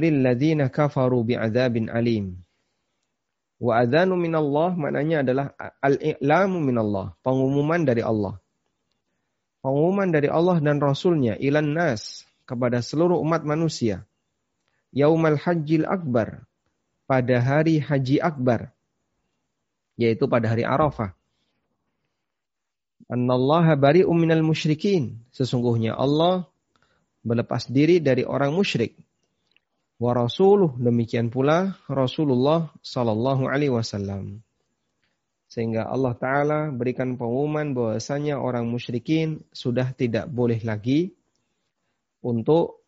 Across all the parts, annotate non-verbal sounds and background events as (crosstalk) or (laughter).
ladzina kafaru bi'adzabin alim. Wa adzanu minallah maknanya adalah al-i'lamu minallah, pengumuman dari Allah. Pengumuman dari Allah dan Rasulnya ilan nas kepada seluruh umat manusia. Yaumal hajjil akbar pada hari haji akbar yaitu pada hari Arafah. Annallaha bari'um minal musyrikin. Sesungguhnya Allah berlepas diri dari orang musyrik wa rasuluh demikian pula Rasulullah sallallahu alaihi wasallam. Sehingga Allah taala berikan pengumuman bahwasanya orang musyrikin sudah tidak boleh lagi untuk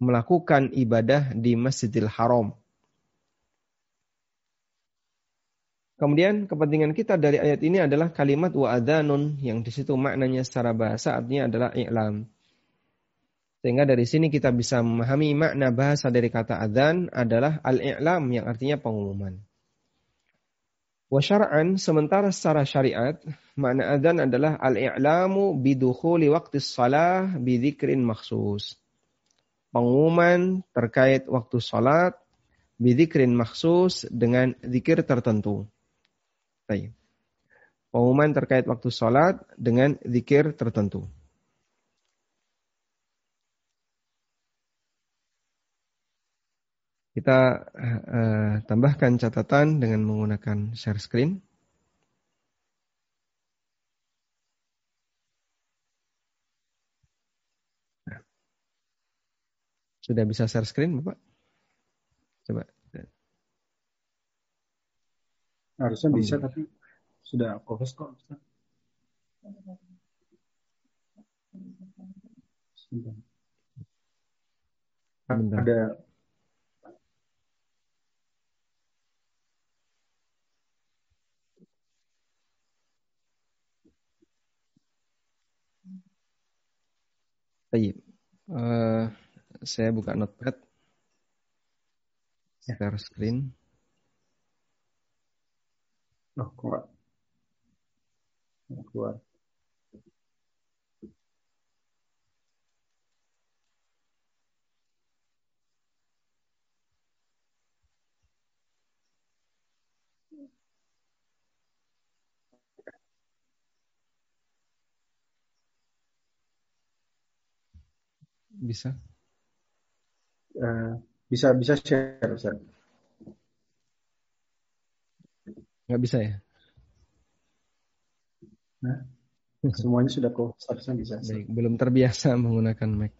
melakukan ibadah di Masjidil Haram. Kemudian kepentingan kita dari ayat ini adalah kalimat wa adhanun yang di situ maknanya secara bahasa artinya adalah i'lam. Sehingga dari sini kita bisa memahami makna bahasa dari kata adzan adalah al-i'lam yang artinya pengumuman. Wa syar'an sementara secara syariat makna adzan adalah al-i'lamu bidukhuli waqti shalah bidzikrin maksus. Pengumuman terkait waktu salat bidzikrin maksus dengan zikir tertentu. Pengumuman terkait waktu salat dengan zikir tertentu. Kita uh, tambahkan catatan dengan menggunakan share screen. Nah. Sudah bisa share screen, Bapak? Coba. Harusnya oh, bisa, tapi sudah fokus kok. Ada Baik. Uh, saya buka notepad. Ya. Share screen. Oh, kok keluar. Bisa? Uh, bisa bisa share Ustaz. Nggak bisa ya? Nah, (laughs) semuanya sudah kok seharusnya bisa. Baik, belum terbiasa (laughs) menggunakan Mac.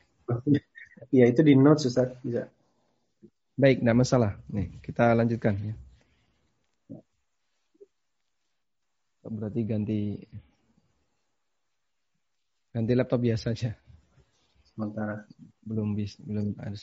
Iya (laughs) itu di notes Ustaz bisa. Baik, tidak masalah. Nih, kita lanjutkan ya. Berarti ganti ganti laptop biasa aja sementara belum bisa belum harus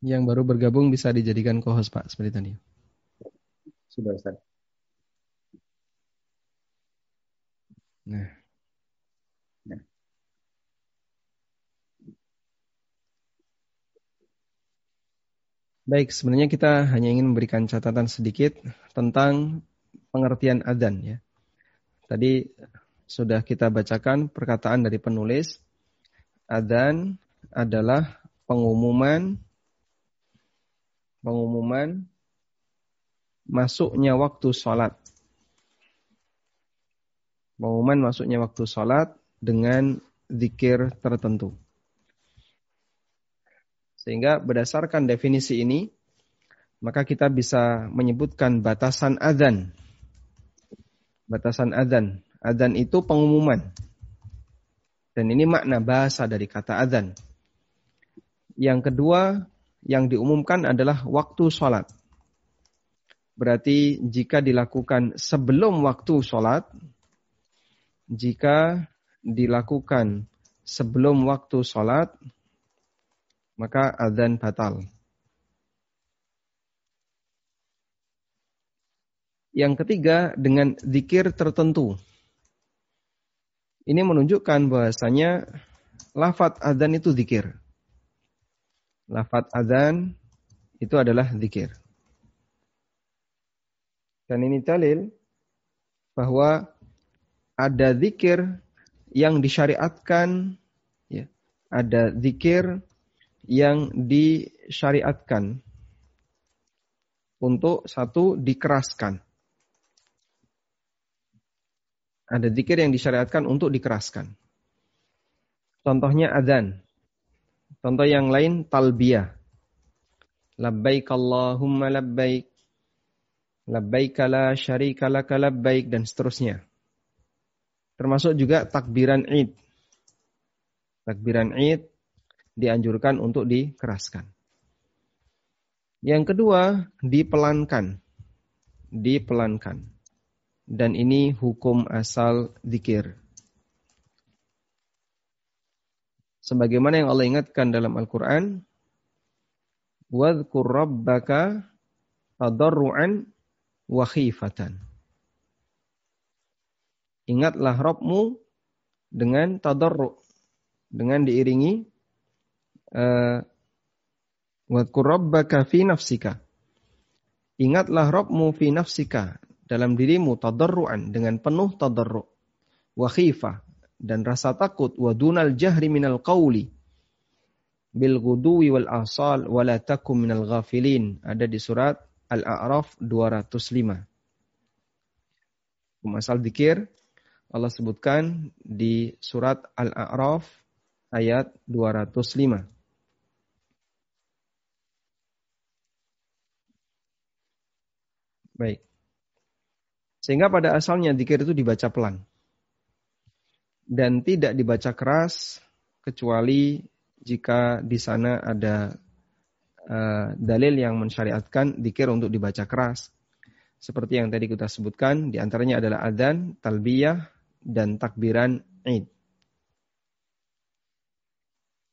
Yang baru bergabung bisa dijadikan co-host Pak, seperti tadi. Sudah Ustaz. Nah. nah. Baik, sebenarnya kita hanya ingin memberikan catatan sedikit tentang pengertian adzan ya. Tadi sudah kita bacakan perkataan dari penulis. Adzan adalah pengumuman pengumuman masuknya waktu sholat. Pengumuman masuknya waktu sholat dengan zikir tertentu. Sehingga berdasarkan definisi ini, maka kita bisa menyebutkan batasan adzan. Batasan adzan. Adzan itu pengumuman. Dan ini makna bahasa dari kata adzan. Yang kedua, yang diumumkan adalah waktu sholat. Berarti jika dilakukan sebelum waktu sholat, jika dilakukan sebelum waktu sholat, maka adzan batal. Yang ketiga dengan zikir tertentu. Ini menunjukkan bahasanya lafat adzan itu zikir. Lafat adzan itu adalah zikir. Dan ini dalil bahwa ada zikir yang disyariatkan ya, ada zikir yang disyariatkan untuk satu dikeraskan. Ada zikir yang disyariatkan untuk dikeraskan. Contohnya adzan. Contoh yang lain talbiyah. Labbaik Allahumma labbaik. Labbaik la syarika laka labbaik dan seterusnya. Termasuk juga takbiran Id. Takbiran Id dianjurkan untuk dikeraskan. Yang kedua, dipelankan. Dipelankan. Dan ini hukum asal zikir. sebagaimana yang Allah ingatkan dalam Al-Qur'an wadhkur rabbaka tadarruan wa khifatan ingatlah Rabbmu dengan tadarru dengan diiringi eh, wadhkur rabbaka fi nafsika. Ingatlah Rabbmu fi nafsika. Dalam dirimu tadarruan. Dengan penuh tadarru. Wa khifah. Dan rasa takut. Wa dunal jahri minal qawli. Bil guduwi wal asal. Wa la takum minal ghafilin. Ada di surat Al-A'raf 205. Masal dikir. Allah sebutkan di surat Al-A'raf ayat 205. Baik. Sehingga pada asalnya dikir itu dibaca pelan. Dan tidak dibaca keras kecuali jika di sana ada uh, dalil yang mensyariatkan dikir untuk dibaca keras. Seperti yang tadi kita sebutkan, di antaranya adalah adzan, talbiyah, dan takbiran Id.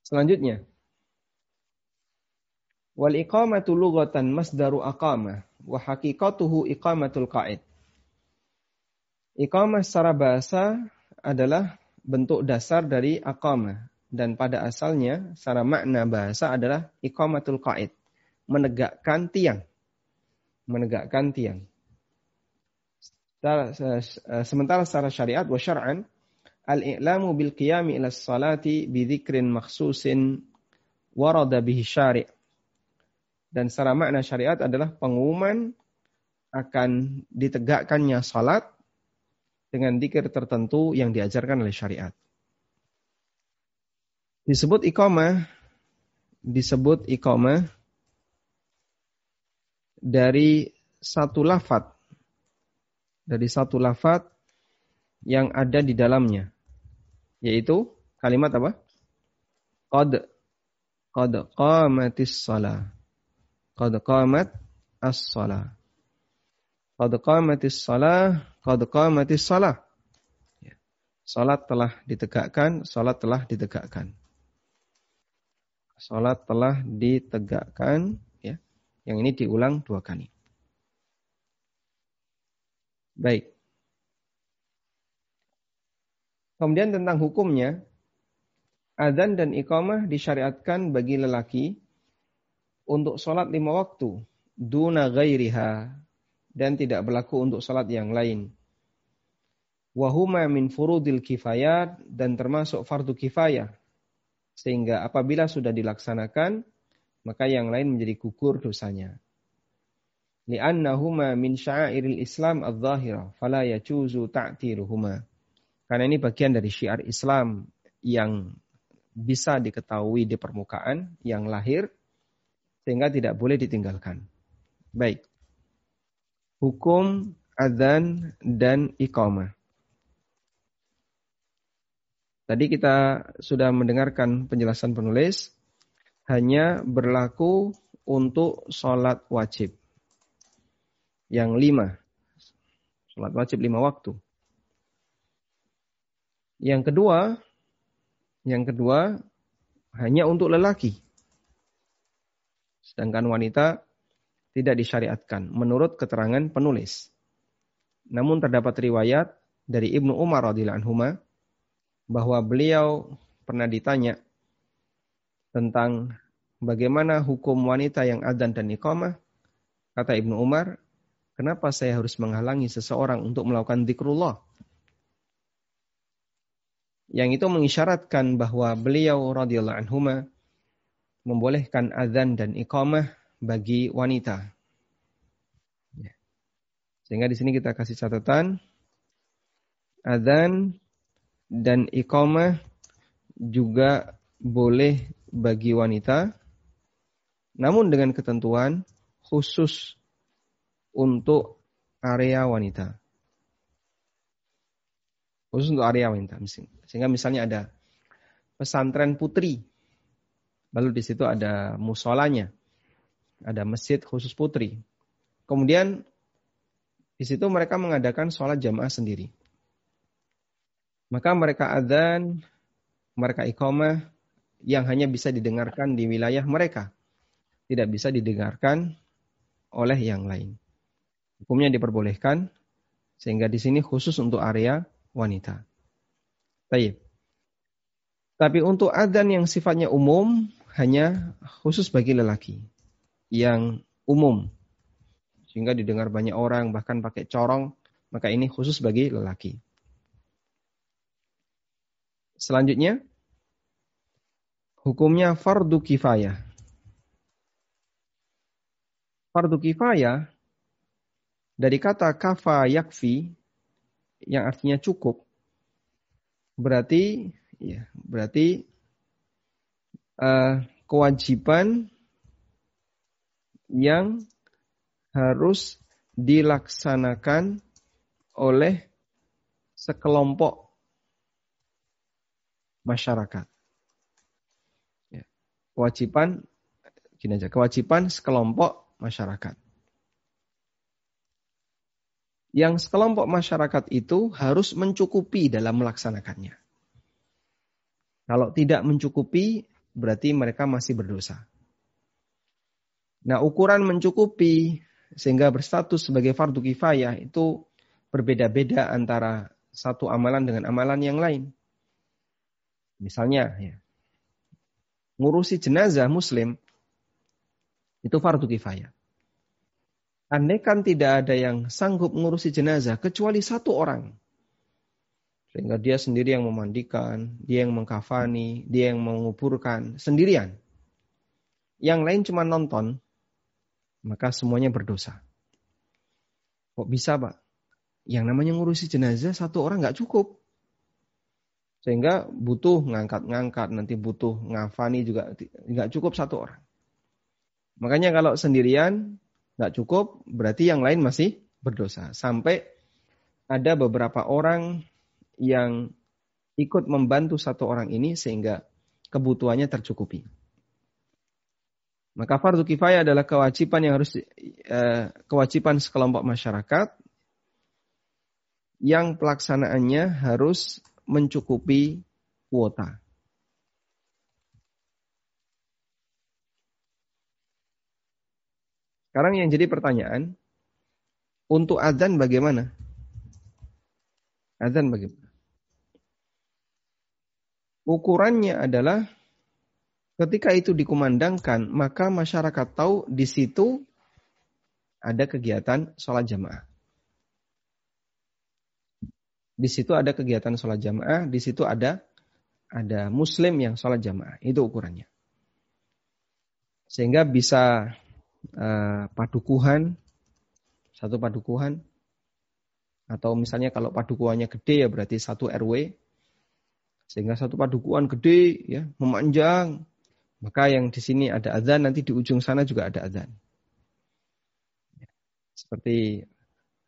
Selanjutnya, wal iqamatu lughatan masdaru aqama wa haqiqatuhu iqamatul qa'id. Iqamah secara bahasa adalah bentuk dasar dari aqamah dan pada asalnya secara makna bahasa adalah iqamatul qa'id, menegakkan tiang. Menegakkan tiang. Sementara secara syariat wa syar'an al-i'lamu bil qiyami ila salati bi dzikrin makhsusin warada bihi syari' Dan secara makna syariat adalah pengumuman akan ditegakkannya salat dengan dikir tertentu yang diajarkan oleh syariat. Disebut iqamah, disebut iqamah dari satu lafat, dari satu lafat yang ada di dalamnya, yaitu kalimat apa? Qad, qad qamatis salah. Qad qamat as-salah. Qad qamatis salah, qad qamatis salah. Ya. Salat telah ditegakkan, salat telah ditegakkan. Salat telah ditegakkan, ya. Yang ini diulang dua kali. Baik. Kemudian tentang hukumnya, adzan dan iqamah disyariatkan bagi lelaki untuk sholat lima waktu. Duna ghairiha. dan tidak berlaku untuk salat yang lain. Wahuma min furudil kifayat dan termasuk fardu kifayah. Sehingga apabila sudah dilaksanakan, maka yang lain menjadi gugur dosanya. Li'annahuma min sya'iril Islam adh-dhahira, fala yajuzu ta'tiruhuma. Karena ini bagian dari syiar Islam yang bisa diketahui di permukaan, yang lahir, sehingga tidak boleh ditinggalkan. Baik hukum adzan dan iqamah. Tadi kita sudah mendengarkan penjelasan penulis, hanya berlaku untuk sholat wajib. Yang lima. Sholat wajib lima waktu. Yang kedua, yang kedua hanya untuk lelaki. Sedangkan wanita tidak disyariatkan menurut keterangan penulis. Namun terdapat riwayat dari Ibnu Umar radhiyallahu anhu bahwa beliau pernah ditanya tentang bagaimana hukum wanita yang adzan dan iqamah. Kata Ibnu Umar, kenapa saya harus menghalangi seseorang untuk melakukan zikrullah? Yang itu mengisyaratkan bahwa beliau radhiyallahu anhu membolehkan adzan dan iqamah bagi wanita. Ya. Sehingga di sini kita kasih catatan adzan dan iqamah juga boleh bagi wanita namun dengan ketentuan khusus untuk area wanita. Khusus untuk area wanita. Sehingga misalnya ada pesantren putri. Lalu di situ ada musolanya. Ada masjid khusus putri. Kemudian di situ mereka mengadakan sholat jamaah sendiri. Maka mereka adzan, mereka iqamah yang hanya bisa didengarkan di wilayah mereka. Tidak bisa didengarkan oleh yang lain. Hukumnya diperbolehkan sehingga di sini khusus untuk area wanita. Baik. Tapi untuk adzan yang sifatnya umum hanya khusus bagi lelaki yang umum sehingga didengar banyak orang bahkan pakai corong maka ini khusus bagi lelaki. Selanjutnya hukumnya fardu kifayah. Fardu kifayah dari kata kafa yakfi yang artinya cukup berarti ya berarti uh, kewajiban yang harus dilaksanakan oleh sekelompok masyarakat. Ya. Kewajiban, gini aja, kewajiban sekelompok masyarakat. Yang sekelompok masyarakat itu harus mencukupi dalam melaksanakannya. Kalau tidak mencukupi, berarti mereka masih berdosa. Nah, ukuran mencukupi sehingga berstatus sebagai fardu kifayah itu berbeda-beda antara satu amalan dengan amalan yang lain. Misalnya, ya, ngurusi jenazah muslim itu fardu kifayah. Andai kan tidak ada yang sanggup ngurusi jenazah kecuali satu orang. Sehingga dia sendiri yang memandikan, dia yang mengkafani, dia yang menguburkan sendirian. Yang lain cuma nonton, maka semuanya berdosa. Kok bisa Pak? Yang namanya ngurusi jenazah satu orang nggak cukup. Sehingga butuh ngangkat-ngangkat, nanti butuh ngafani juga nggak cukup satu orang. Makanya kalau sendirian nggak cukup, berarti yang lain masih berdosa. Sampai ada beberapa orang yang ikut membantu satu orang ini sehingga kebutuhannya tercukupi. Maka fardu kifayah adalah kewajiban yang harus eh, kewajiban sekelompok masyarakat yang pelaksanaannya harus mencukupi kuota. Sekarang yang jadi pertanyaan, untuk adzan bagaimana? Adzan bagaimana? Ukurannya adalah Ketika itu dikumandangkan, maka masyarakat tahu di situ ada kegiatan sholat jamaah. Di situ ada kegiatan sholat jamaah, di situ ada ada muslim yang sholat jamaah. Itu ukurannya. Sehingga bisa uh, padukuhan, satu padukuhan, atau misalnya kalau padukuhannya gede ya berarti satu RW, sehingga satu padukuhan gede ya memanjang. Maka yang di sini ada azan, nanti di ujung sana juga ada azan. Seperti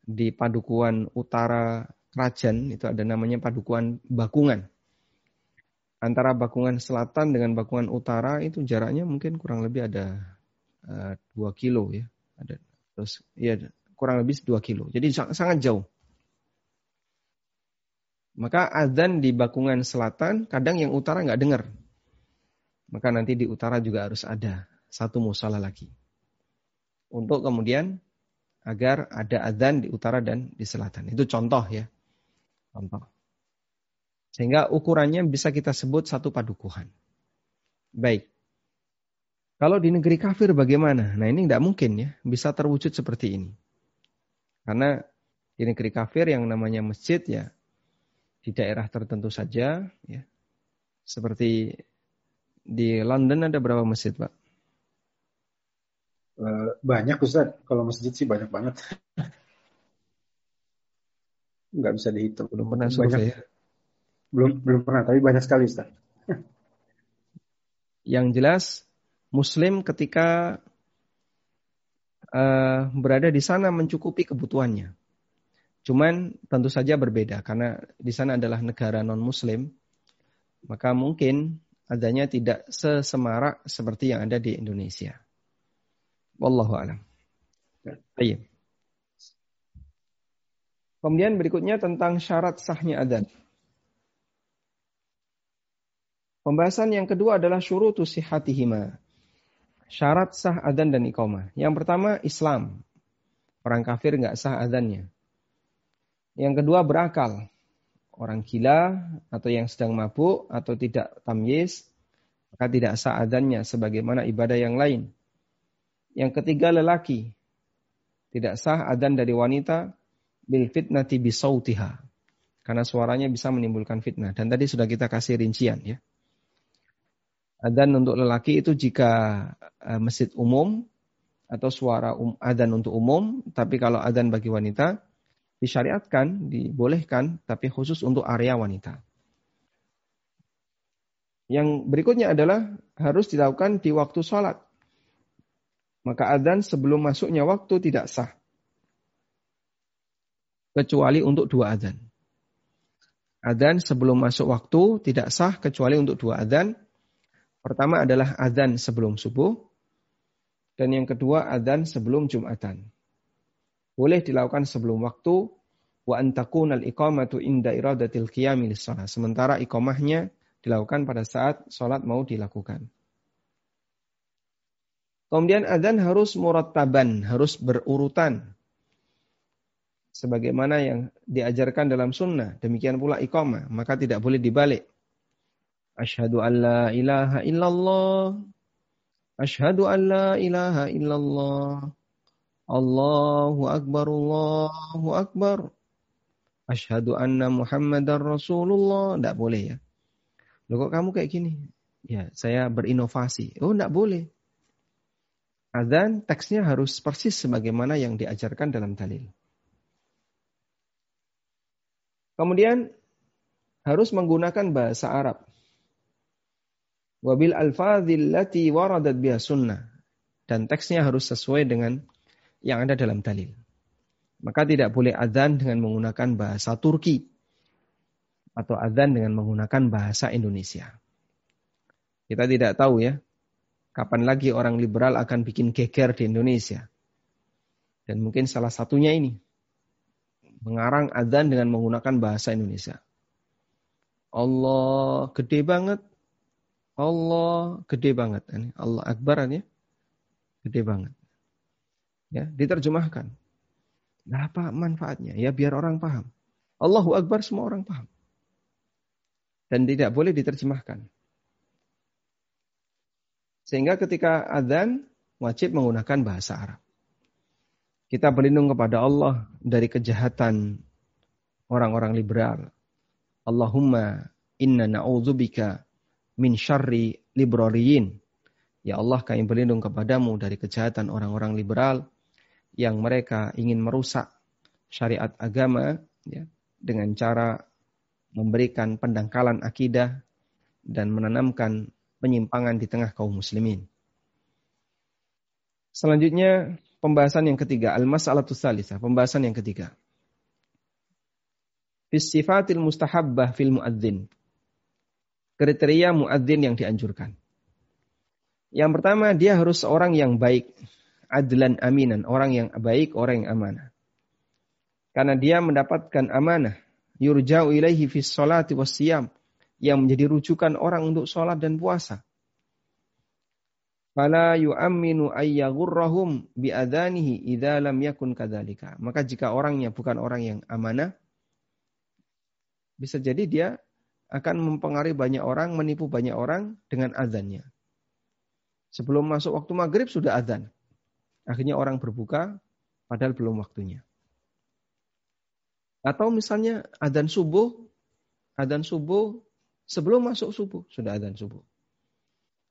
di padukuhan utara kerajaan itu ada namanya padukuhan Bakungan. Antara Bakungan Selatan dengan Bakungan Utara itu jaraknya mungkin kurang lebih ada uh, eh, 2 kilo ya. Ada terus ya kurang lebih 2 kilo. Jadi sangat jauh. Maka azan di Bakungan Selatan kadang yang utara nggak dengar. Maka nanti di utara juga harus ada satu musala lagi. Untuk kemudian agar ada azan di utara dan di selatan. Itu contoh ya. Contoh. Sehingga ukurannya bisa kita sebut satu padukuhan. Baik. Kalau di negeri kafir bagaimana? Nah ini tidak mungkin ya bisa terwujud seperti ini. Karena di negeri kafir yang namanya masjid ya di daerah tertentu saja ya. Seperti di London ada berapa masjid, Pak? Eh, banyak Ustaz. Kalau masjid sih banyak banget. Nggak bisa dihitung. Belum pernah survei ya? Belum belum pernah, tapi banyak sekali Ustaz. (laughs) Yang jelas Muslim ketika uh, berada di sana mencukupi kebutuhannya. Cuman tentu saja berbeda karena di sana adalah negara non Muslim, maka mungkin adanya tidak sesemarak seperti yang ada di Indonesia. Wallahu a'lam. Baik. Kemudian berikutnya tentang syarat sahnya adzan. Pembahasan yang kedua adalah syurutu sihatihima. Syarat sah adzan dan iqamah. Yang pertama Islam. Orang kafir nggak sah adzannya. Yang kedua berakal. Orang gila atau yang sedang mabuk atau tidak tamyiz maka tidak sah adzannya sebagaimana ibadah yang lain. Yang ketiga lelaki. Tidak sah adzan dari wanita bil fitnati bisautiha. Karena suaranya bisa menimbulkan fitnah. Dan tadi sudah kita kasih rincian ya. Adan untuk lelaki itu jika uh, masjid umum atau suara um, adan untuk umum, tapi kalau adan bagi wanita disyariatkan, dibolehkan, tapi khusus untuk area wanita. Yang berikutnya adalah harus dilakukan di waktu sholat. Maka adan sebelum masuknya waktu tidak sah kecuali untuk dua adzan. Adzan sebelum masuk waktu tidak sah kecuali untuk dua adzan. Pertama adalah adzan sebelum subuh dan yang kedua adzan sebelum Jumatan. Boleh dilakukan sebelum waktu wa antakun al iqamatu inda iradatil qiyami Sementara iqamahnya dilakukan pada saat sholat mau dilakukan. Kemudian adzan harus murattaban, harus berurutan sebagaimana yang diajarkan dalam sunnah. Demikian pula iqamah, maka tidak boleh dibalik. Asyhadu an la ilaha illallah. Asyhadu an la ilaha illallah. Allahu akbar, Allahu akbar. Asyhadu anna Muhammadar Rasulullah. Tidak boleh ya. Loh kok kamu kayak gini? Ya, saya berinovasi. Oh, tidak boleh. Adzan teksnya harus persis sebagaimana yang diajarkan dalam dalil. Kemudian harus menggunakan bahasa Arab. Wabil alfadhil lati waradat biha sunnah. Dan teksnya harus sesuai dengan yang ada dalam dalil. Maka tidak boleh adzan dengan menggunakan bahasa Turki. Atau adzan dengan menggunakan bahasa Indonesia. Kita tidak tahu ya. Kapan lagi orang liberal akan bikin geger di Indonesia. Dan mungkin salah satunya ini mengarang adzan dengan menggunakan bahasa Indonesia. Allah gede banget. Allah gede banget. Allah Akbar ya. Gede banget. Ya, diterjemahkan. Nah, apa manfaatnya? Ya biar orang paham. Allahu Akbar semua orang paham. Dan tidak boleh diterjemahkan. Sehingga ketika adzan wajib menggunakan bahasa Arab. Kita berlindung kepada Allah dari kejahatan orang-orang liberal. Allahumma inna na'udzubika min syarri librariyin. Ya Allah kami berlindung kepadamu dari kejahatan orang-orang liberal yang mereka ingin merusak syariat agama ya, dengan cara memberikan pendangkalan akidah dan menanamkan penyimpangan di tengah kaum muslimin. Selanjutnya Pembahasan yang ketiga, al-mas'alatus salisa, pembahasan yang ketiga. Fis sifatil mustahabbah fil muadzin. Kriteria muadzin yang dianjurkan. Yang pertama, dia harus seorang yang baik, adlan aminan, orang yang baik, orang yang amanah. Karena dia mendapatkan amanah, yurja'u ilaihi fis salati was siyam, yang menjadi rujukan orang untuk sholat dan puasa fala yu'amminu ayyaghurrahum biadanihi idza lam yakun kadzalika. Maka jika orangnya bukan orang yang amanah, bisa jadi dia akan mempengaruhi banyak orang, menipu banyak orang dengan azannya. Sebelum masuk waktu maghrib sudah azan. Akhirnya orang berbuka padahal belum waktunya. Atau misalnya azan subuh, azan subuh sebelum masuk subuh sudah azan subuh.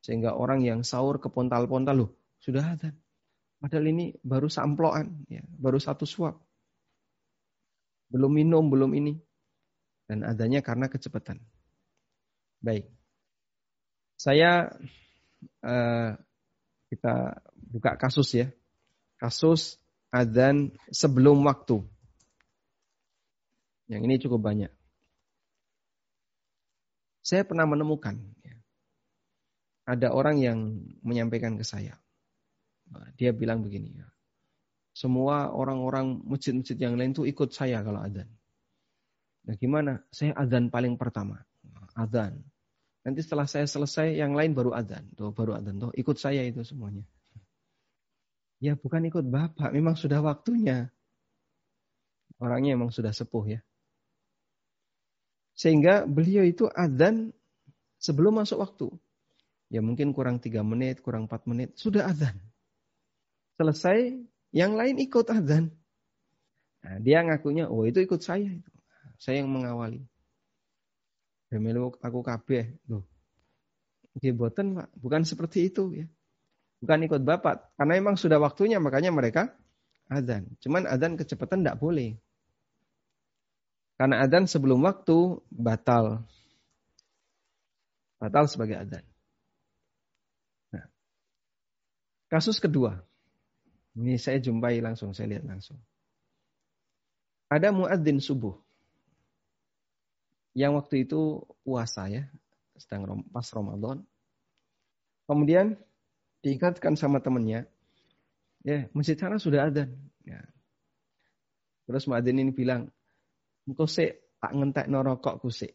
Sehingga orang yang sahur ke pontal-pontal loh, sudah ada. Padahal ini baru samploan, ya, baru satu suap. Belum minum, belum ini. Dan adanya karena kecepatan. Baik. Saya uh, kita buka kasus ya. Kasus adzan sebelum waktu. Yang ini cukup banyak. Saya pernah menemukan ada orang yang menyampaikan ke saya. Dia bilang begini, ya. semua orang-orang masjid-masjid yang lain tuh ikut saya kalau adzan. Nah gimana? Saya adzan paling pertama. Adzan. Nanti setelah saya selesai, yang lain baru adzan. Tuh baru adzan. Tuh ikut saya itu semuanya. Ya bukan ikut bapak, memang sudah waktunya. Orangnya memang sudah sepuh ya. Sehingga beliau itu adzan sebelum masuk waktu. Ya mungkin kurang tiga menit, kurang empat menit, sudah azan. Selesai, yang lain ikut azan. Nah, dia ngakunya, oh itu ikut saya. Saya yang mengawali. Bemelu aku kabeh. Loh. Dia boten, Pak. Bukan seperti itu ya. Bukan ikut bapak. Karena memang sudah waktunya, makanya mereka azan. Cuman azan kecepatan tidak boleh. Karena azan sebelum waktu batal. Batal sebagai azan. Kasus kedua. Ini saya jumpai langsung, saya lihat langsung. Ada muadzin subuh. Yang waktu itu puasa ya, sedang pas Ramadan. Kemudian diingatkan sama temannya, ya masjid sana sudah ada. Ya. Terus muadzin ini bilang, engkau tak ngentek no rokok kusik.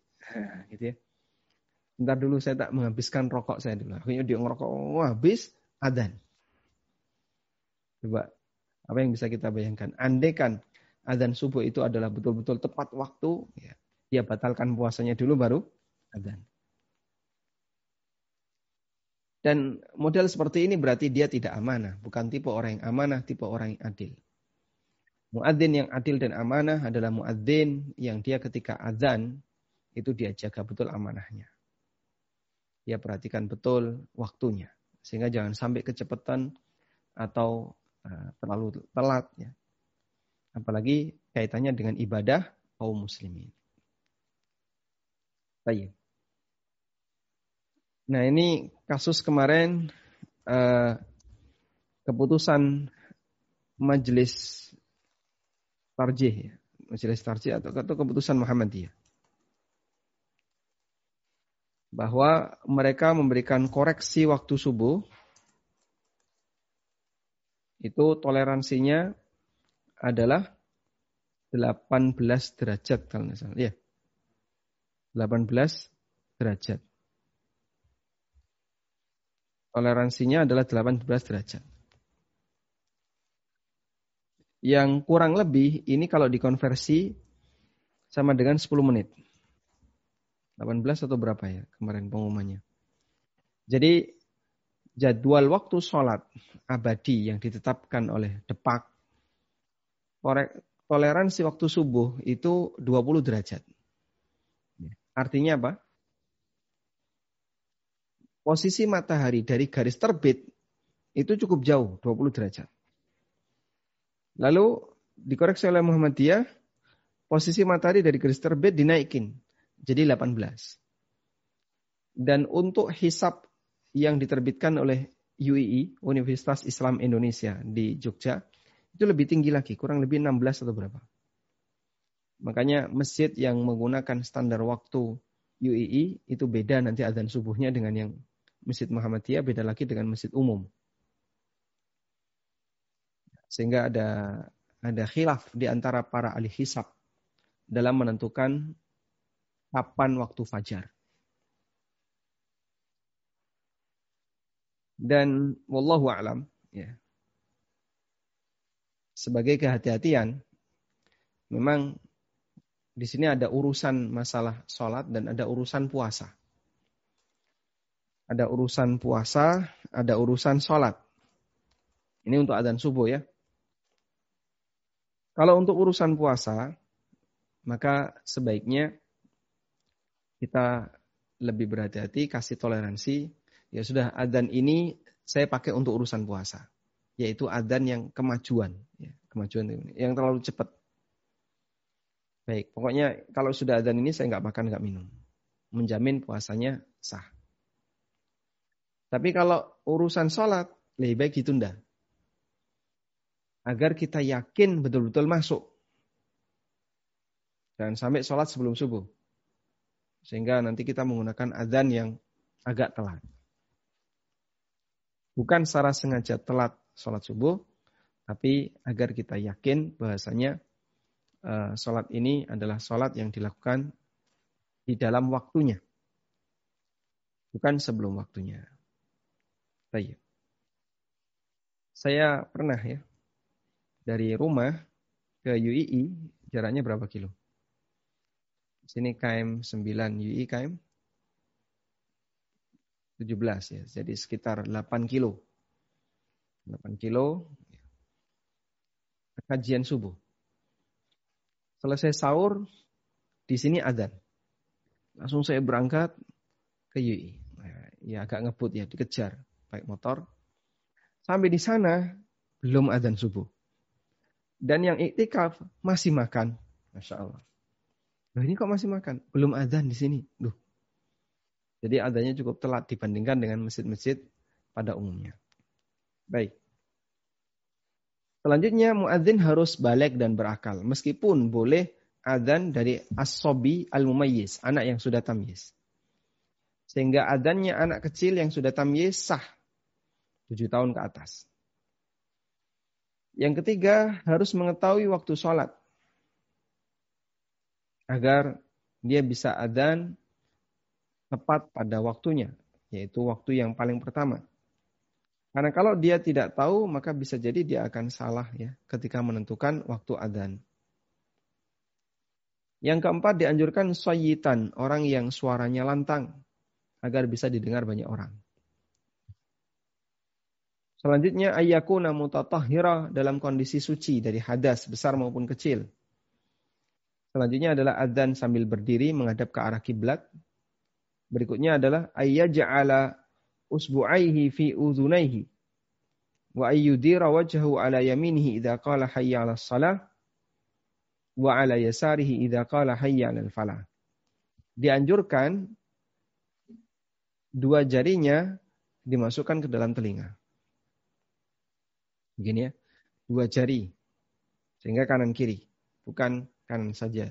gitu ya. Bentar dulu saya tak menghabiskan rokok saya dulu. Akhirnya dia ngerokok, oh, habis adan. Coba apa yang bisa kita bayangkan? Andaikan adzan subuh itu adalah betul-betul tepat waktu, ya, dia batalkan puasanya dulu baru adzan. Dan model seperti ini berarti dia tidak amanah, bukan tipe orang yang amanah, tipe orang yang adil. Muadzin yang adil dan amanah adalah muadzin yang dia ketika adzan itu dia jaga betul amanahnya. Dia perhatikan betul waktunya sehingga jangan sampai kecepatan atau terlalu telat ya. Apalagi kaitannya dengan ibadah kaum muslimin. Baik. Nah ini kasus kemarin uh, keputusan majelis tarjih ya. Majelis tarjih atau, atau keputusan Muhammadiyah. Bahwa mereka memberikan koreksi waktu subuh itu toleransinya adalah 18 derajat kalau nggak salah. Ya. 18 derajat. Toleransinya adalah 18 derajat. Yang kurang lebih ini kalau dikonversi sama dengan 10 menit. 18 atau berapa ya kemarin pengumumannya. Jadi jadwal waktu sholat abadi yang ditetapkan oleh Depak toleransi waktu subuh itu 20 derajat. Artinya apa? Posisi matahari dari garis terbit itu cukup jauh, 20 derajat. Lalu dikoreksi oleh Muhammadiyah, posisi matahari dari garis terbit dinaikin jadi 18. Dan untuk hisap yang diterbitkan oleh UII, Universitas Islam Indonesia di Jogja, itu lebih tinggi lagi, kurang lebih 16 atau berapa. Makanya masjid yang menggunakan standar waktu UII itu beda nanti adzan subuhnya dengan yang Masjid Muhammadiyah, beda lagi dengan masjid umum. Sehingga ada ada khilaf di antara para ahli hisab dalam menentukan kapan waktu fajar. Dan wallahu alam ya. Sebagai kehati-hatian memang di sini ada urusan masalah sholat dan ada urusan puasa. Ada urusan puasa, ada urusan sholat. Ini untuk adzan subuh ya. Kalau untuk urusan puasa, maka sebaiknya kita lebih berhati-hati, kasih toleransi. Ya sudah, adzan ini saya pakai untuk urusan puasa. Yaitu adzan yang kemajuan. Ya, kemajuan yang terlalu cepat. Baik, pokoknya kalau sudah adzan ini saya nggak makan, nggak minum. Menjamin puasanya sah. Tapi kalau urusan sholat, lebih baik ditunda agar kita yakin betul-betul masuk. Dan sampai sholat sebelum subuh. Sehingga nanti kita menggunakan adzan yang agak telat. Bukan secara sengaja telat sholat subuh, tapi agar kita yakin bahasanya uh, sholat ini adalah sholat yang dilakukan di dalam waktunya. Bukan sebelum waktunya. Baik. Saya pernah ya dari rumah ke UII jaraknya berapa kilo? Sini KM 9 UI KM 17 ya. Jadi sekitar 8 kilo. 8 kilo kajian subuh. Selesai sahur di sini adzan. Langsung saya berangkat ke UI. Ya agak ngebut ya, dikejar pakai motor. Sampai di sana belum adzan subuh. Dan yang iktikaf masih makan. Masya Allah. Nah ini kok masih makan? Belum adzan di sini. Duh. Jadi adanya cukup telat dibandingkan dengan masjid-masjid pada umumnya. Baik. Selanjutnya muadzin harus balik dan berakal. Meskipun boleh adzan dari as-sobi al-mumayyiz, anak yang sudah tamyiz. Sehingga adanya anak kecil yang sudah tamyiz sah. tujuh tahun ke atas. Yang ketiga, harus mengetahui waktu sholat. Agar dia bisa adan tepat pada waktunya. Yaitu waktu yang paling pertama. Karena kalau dia tidak tahu, maka bisa jadi dia akan salah ya ketika menentukan waktu adan. Yang keempat dianjurkan soyitan, orang yang suaranya lantang, agar bisa didengar banyak orang. Selanjutnya ayyakuna mutatahhira dalam kondisi suci dari hadas besar maupun kecil. Selanjutnya adalah adzan sambil berdiri menghadap ke arah kiblat. Berikutnya adalah ayyaj'ala usbu'aihi fi udhunaihi wa ayyudira wajhahu ala yaminihi idza qala hayya 'alas shalah wa ala yasarihi idza qala hayya 'alal falah. Dianjurkan dua jarinya dimasukkan ke dalam telinga. Begini ya. Dua jari. Sehingga kanan kiri. Bukan kanan saja.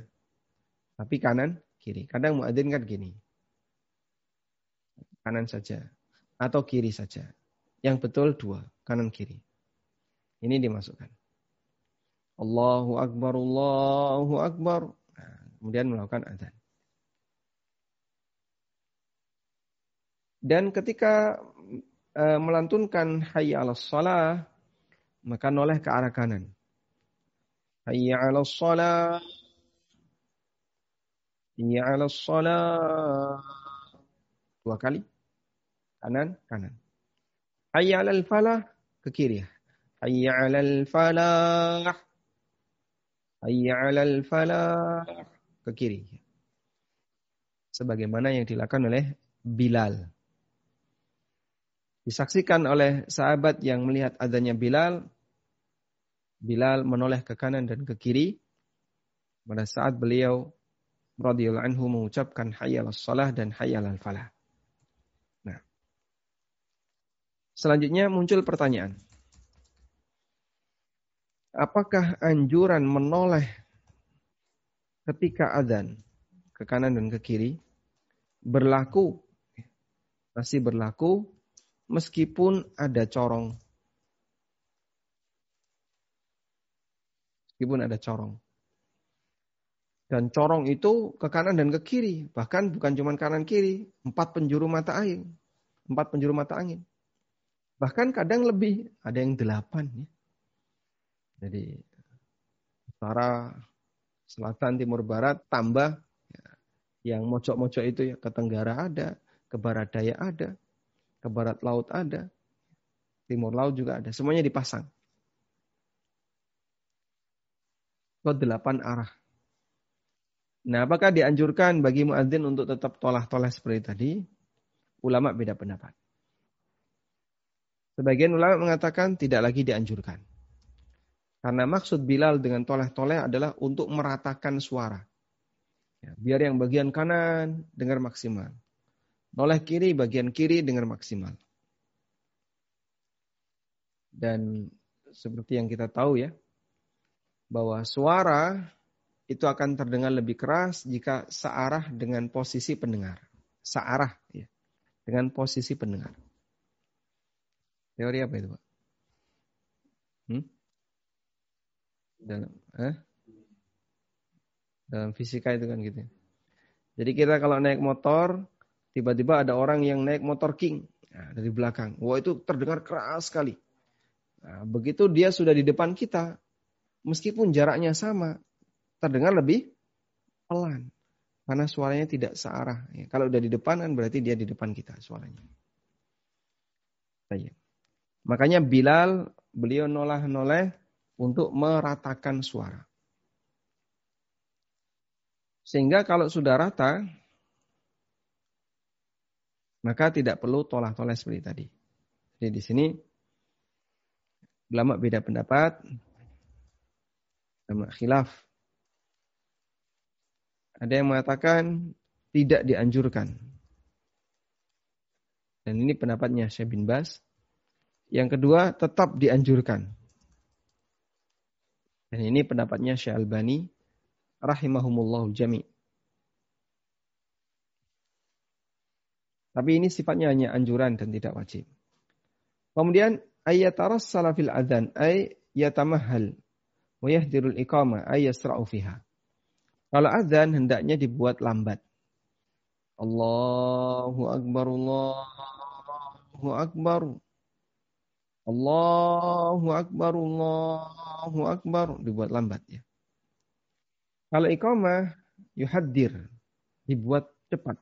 Tapi kanan kiri. Kadang muadzin kan gini. Kanan saja. Atau kiri saja. Yang betul dua. Kanan kiri. Ini dimasukkan. Allahu Akbar, Allahu Akbar. Nah, kemudian melakukan adzan. Dan ketika uh, melantunkan hayya ala salah, maka noleh ke arah kanan. Hayya 'ala shalah. Hayya 'ala shalah. Dua kali. Kanan, kanan. Hayya 'alal falah ke kiri. Hayya 'alal falah. Hayya 'alal falah ke kiri. Sebagaimana yang dilakukan oleh Bilal. Disaksikan oleh sahabat yang melihat adanya Bilal. Bilal menoleh ke kanan dan ke kiri. Pada saat beliau radhiyallahu anhu mengucapkan hayyal salah dan hayyal falah. Nah. Selanjutnya muncul pertanyaan. Apakah anjuran menoleh ketika adzan ke kanan dan ke kiri berlaku masih berlaku meskipun ada corong. Meskipun ada corong. Dan corong itu ke kanan dan ke kiri. Bahkan bukan cuma kanan kiri. Empat penjuru mata angin. Empat penjuru mata angin. Bahkan kadang lebih. Ada yang delapan. Ya. Jadi utara, selatan, timur, barat tambah. Ya. Yang mojok-mojok itu ya ke tenggara ada. Ke barat daya ada ke barat laut ada, timur laut juga ada, semuanya dipasang. Ke delapan arah. Nah, apakah dianjurkan bagi muadzin untuk tetap tolah-tolah seperti tadi? Ulama beda pendapat. Sebagian ulama mengatakan tidak lagi dianjurkan. Karena maksud Bilal dengan toleh-toleh adalah untuk meratakan suara. Ya, biar yang bagian kanan dengar maksimal. Noleh kiri, bagian kiri dengar maksimal. Dan seperti yang kita tahu ya, bahwa suara itu akan terdengar lebih keras jika searah dengan posisi pendengar. Searah ya, dengan posisi pendengar. Teori apa itu Pak? Hmm? Dalam, eh? Dalam fisika itu kan gitu. Ya. Jadi kita kalau naik motor, Tiba-tiba ada orang yang naik motor king nah, dari belakang. Wah itu terdengar keras sekali. Nah, begitu dia sudah di depan kita, meskipun jaraknya sama, terdengar lebih pelan. Karena suaranya tidak searah. Ya, kalau udah di depan kan berarti dia di depan kita suaranya. Saja. Makanya Bilal beliau nolah-noleh untuk meratakan suara. Sehingga kalau sudah rata, maka tidak perlu tolah-tolah seperti tadi. Jadi di sini ulama beda pendapat, sama khilaf. Ada yang mengatakan tidak dianjurkan. Dan ini pendapatnya Syekh bin Bas. Yang kedua, tetap dianjurkan. Dan ini pendapatnya Syekh Albani rahimahumullah jami'. Tapi ini sifatnya hanya anjuran dan tidak wajib. Kemudian ayat taras salafil adzan ay yatamahal wa yahdirul iqama ay yasra'u fiha. Kalau adzan hendaknya dibuat lambat. Allahu akbar Allahu akbar. Allahu akbar Allahu akbar dibuat lambat ya. Kalau iqamah yuhaddir dibuat cepat.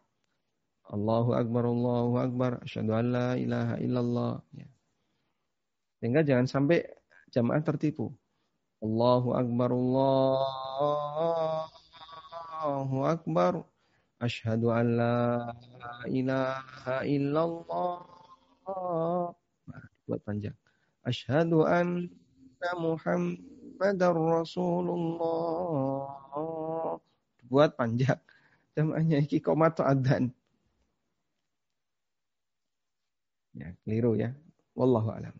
Allahu Akbar, Allahu Akbar, asyhadu an la ilaha illallah. Ya. Sehingga jangan sampai jamaah tertipu. Allahu Akbar, Allahu Akbar, asyhadu an la ilaha illallah. Buat panjang. Asyhadu anna Muhammadar Rasulullah. Buat panjang. Jamaahnya iki komato adan. Ya, keliru ya. Wallahu alam.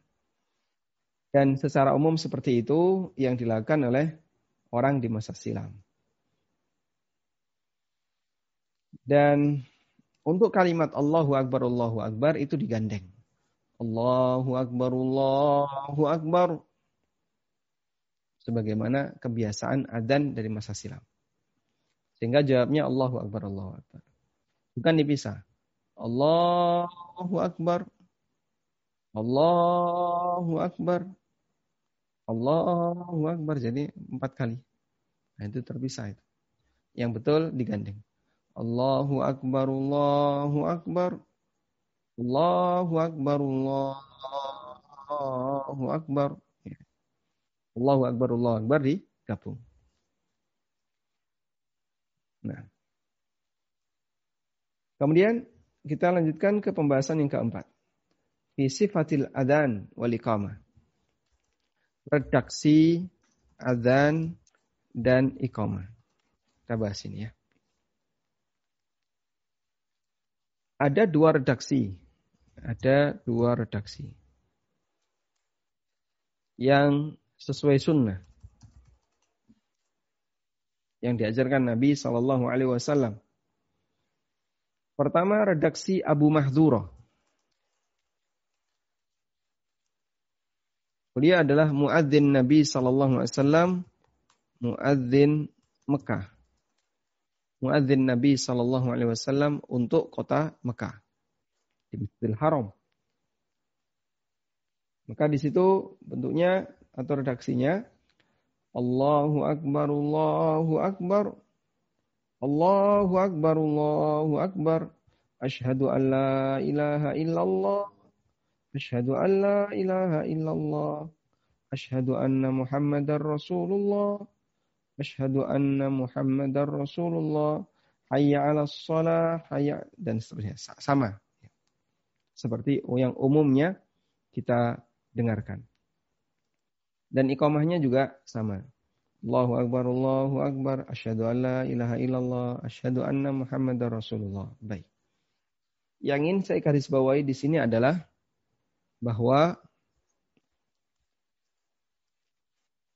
Dan secara umum seperti itu yang dilakukan oleh orang di masa silam. Dan untuk kalimat Allahu Akbar, Allahu Akbar itu digandeng. Allahu Akbar, Allahu Akbar. Sebagaimana kebiasaan adan dari masa silam. Sehingga jawabnya Allahu Akbar, Allahu Akbar. Bukan dipisah. Allahu Akbar, Allahu Akbar. Allahu Akbar. Jadi empat kali. Nah itu terpisah itu. Yang betul digandeng. Allahu Akbar, Allahu Akbar. Allahu Akbar, Allahu Akbar. Ya. Allahu Akbar, Allahu Akbar digabung. Nah. Kemudian kita lanjutkan ke pembahasan yang keempat. Fi sifatil adan wal iqamah. Redaksi adan dan iqamah. Kita bahas ini ya. Ada dua redaksi. Ada dua redaksi. Yang sesuai sunnah. Yang diajarkan Nabi Shallallahu Alaihi Wasallam. Pertama redaksi Abu Mahdura. Beliau adalah muadzin Nabi sallallahu alaihi wasallam, muadzin Mekah. Muadzin Nabi sallallahu alaihi wasallam untuk kota Mekah di Masjidil Haram. Maka di situ bentuknya atau redaksinya Allahu akbar Allahu akbar Allahu Akbar, Allahu Akbar. Ashhadu an la ilaha illallah. Ashhadu an la ilaha illallah. Ashhadu anna Muhammadar Rasulullah. Ashhadu anna Muhammadar Rasulullah. Hayya 'alas shalah, hayya dan seterusnya. Sama. Seperti yang umumnya kita dengarkan. Dan iqamahnya juga sama. Allahu Akbar, Allahu Akbar, asyhadu an la ilaha illallah, asyhadu anna Muhammadar Rasulullah. Baik. Yang ingin saya garis bawahi di sini adalah bahwa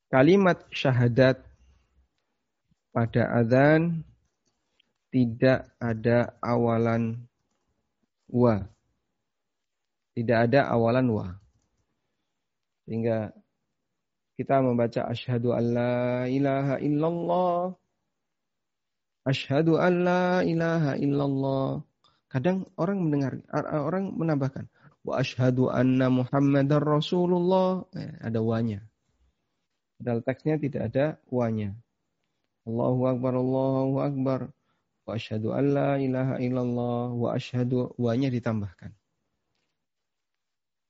kalimat syahadat pada azan tidak ada awalan wa. Tidak ada awalan wa. Sehingga kita membaca asyhadu alla ilaha illallah. Asyhadu alla ilaha illallah. Kadang orang mendengar, orang menambahkan wa asyhadu anna Muhammadar Rasulullah. Eh, ada wanya. Padahal teksnya tidak ada wanya. Allahu akbar Allahu akbar. Wa asyhadu alla ilaha illallah wa asyhadu wanya ditambahkan.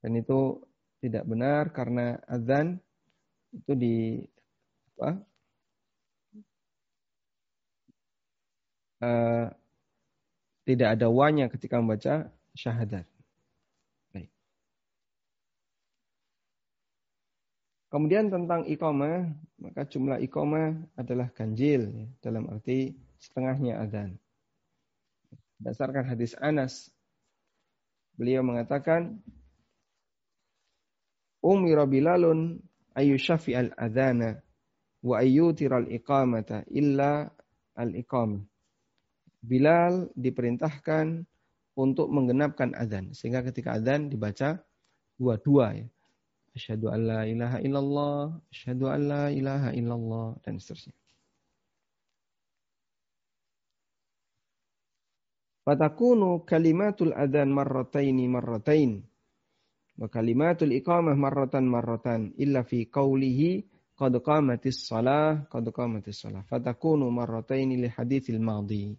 Dan itu tidak benar karena azan itu di apa? Uh, tidak ada wanya ketika membaca syahadat. Baik. Kemudian tentang iqamah, maka jumlah iqamah adalah ganjil ya, dalam arti setengahnya adzan. Berdasarkan hadis Anas, beliau mengatakan, Umira Bilalun ayu syafi al adana wa al iqamata illa al iqam. Bilal diperintahkan untuk menggenapkan adzan sehingga ketika adzan dibaca dua-dua ya. Asyhadu an la ilaha illallah, asyhadu an la ilaha illallah dan seterusnya. Fatakunu kalimatul adzan marrataini marratain Wa kalimatul iqamah marratan marratan illa fi qawlihi qad qamatis shalah qad qamatis shalah fatakunu marrataini li hadithil madhi.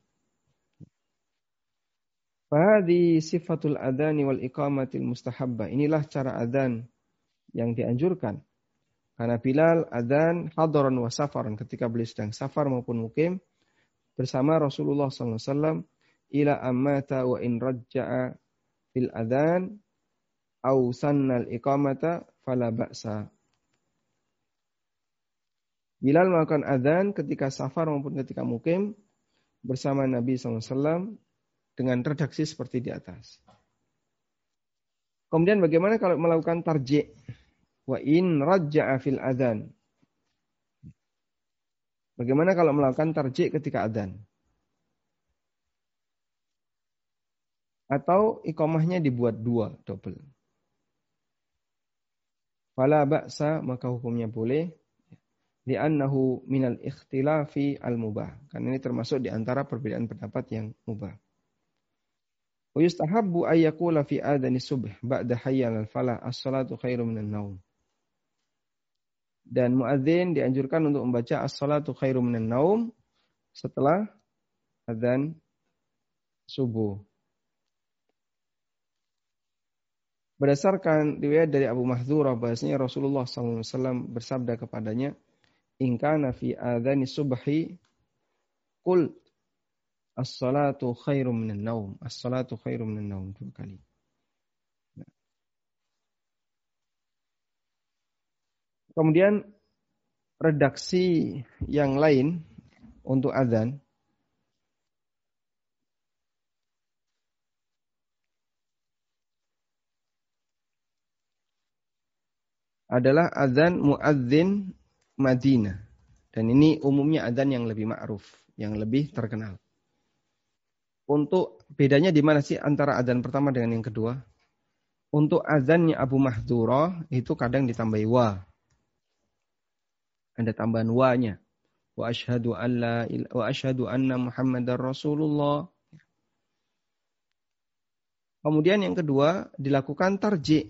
Fahadi sifatul adani wal iqamatil mustahabba. Inilah cara yang dianjurkan. Karena Bilal adan hadaran wa safaran ketika beliau sedang safar maupun mukim bersama Rasulullah SAW ila ammata wa in rajja'a fil adan au sannal iqamata fala ba'sa. Bilal melakukan adzan ketika safar maupun ketika mukim bersama Nabi SAW dengan redaksi seperti di atas. Kemudian bagaimana kalau melakukan tarji' wa in rajja'a fil adzan? Bagaimana kalau melakukan tarji' ketika adzan? Atau ikomahnya dibuat dua, double. Fala ba'sa maka hukumnya boleh li'annahu minal ikhtilafi al-mubah. Karena ini termasuk di antara perbedaan pendapat yang mubah. Wa yustahabbu ayyakula fi adani subh ba'da hayyal al-falah as-salatu khairu minan naum. Dan muadzin dianjurkan untuk membaca as-salatu khairu minan naum setelah adzan subuh. Berdasarkan riwayat dari Abu Mahdzurah bahasanya Rasulullah SAW bersabda kepadanya, "Ingkana fi adhani subhi kul As-salatu khairum minan naum. As-salatu khairum minan naum dua kali. Kemudian redaksi yang lain untuk azan adalah azan muadzin Madinah. Dan ini umumnya azan yang lebih ma'ruf, yang lebih terkenal. Untuk bedanya di mana sih antara azan pertama dengan yang kedua? Untuk azannya Abu Mahdura itu kadang ditambahi wa. Ada tambahan wa-nya. Wa asyhadu alla wa asyhadu anna Muhammadar Rasulullah. Kemudian yang kedua dilakukan tarji.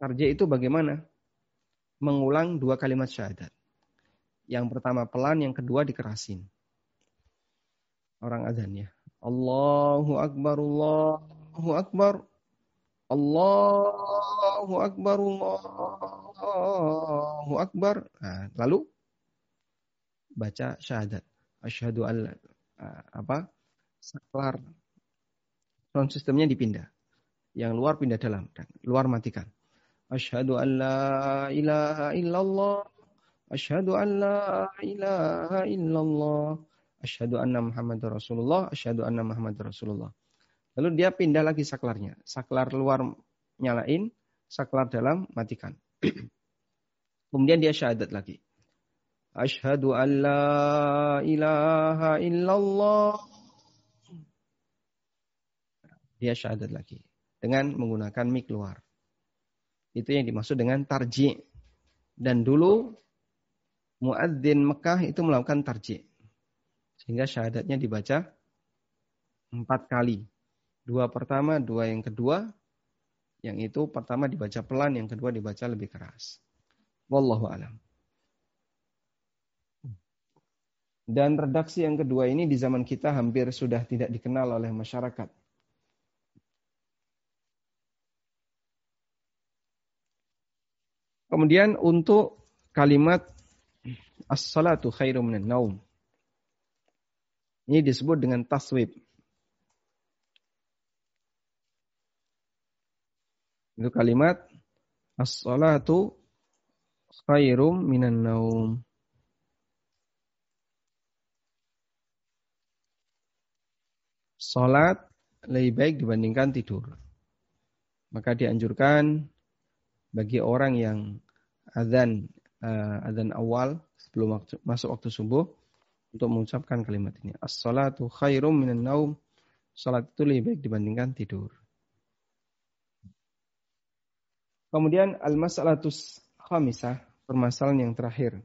Tarji itu bagaimana? Mengulang dua kalimat syahadat. Yang pertama pelan, yang kedua dikerasin orang azan ya. Allahu Akbar, Allahu Akbar. Allahu Akbar, Allahu Akbar. Nah, lalu baca syahadat. Asyhadu alla apa? Saklar. Sound sistemnya dipindah. Yang luar pindah dalam luar matikan. Asyhadu an la ilaha illallah. Asyhadu an la ilaha illallah. Asyhadu anna Muhammad Rasulullah, asyhadu anna Muhammad Rasulullah. Lalu dia pindah lagi saklarnya. Saklar luar nyalain, saklar dalam matikan. (clears throat) Kemudian dia syahadat lagi. Asyhadu an la ilaha illallah. Dia syahadat lagi. Dengan menggunakan mik luar. Itu yang dimaksud dengan tarji. Dan dulu muadzin Mekah itu melakukan tarji. Sehingga syahadatnya dibaca empat kali. Dua pertama, dua yang kedua. Yang itu pertama dibaca pelan, yang kedua dibaca lebih keras. Wallahu alam. Dan redaksi yang kedua ini di zaman kita hampir sudah tidak dikenal oleh masyarakat. Kemudian untuk kalimat as-salatu khairum minan naum. Ini disebut dengan taswib. Itu kalimat as-salatu khairum minan naum. Salat lebih baik dibandingkan tidur. Maka dianjurkan bagi orang yang azan uh, azan awal sebelum waktu, masuk waktu subuh untuk mengucapkan kalimat ini. As-salatu khairum minan naum. Salat itu lebih baik dibandingkan tidur. Kemudian al-mas'alatus khamisah, permasalahan yang terakhir.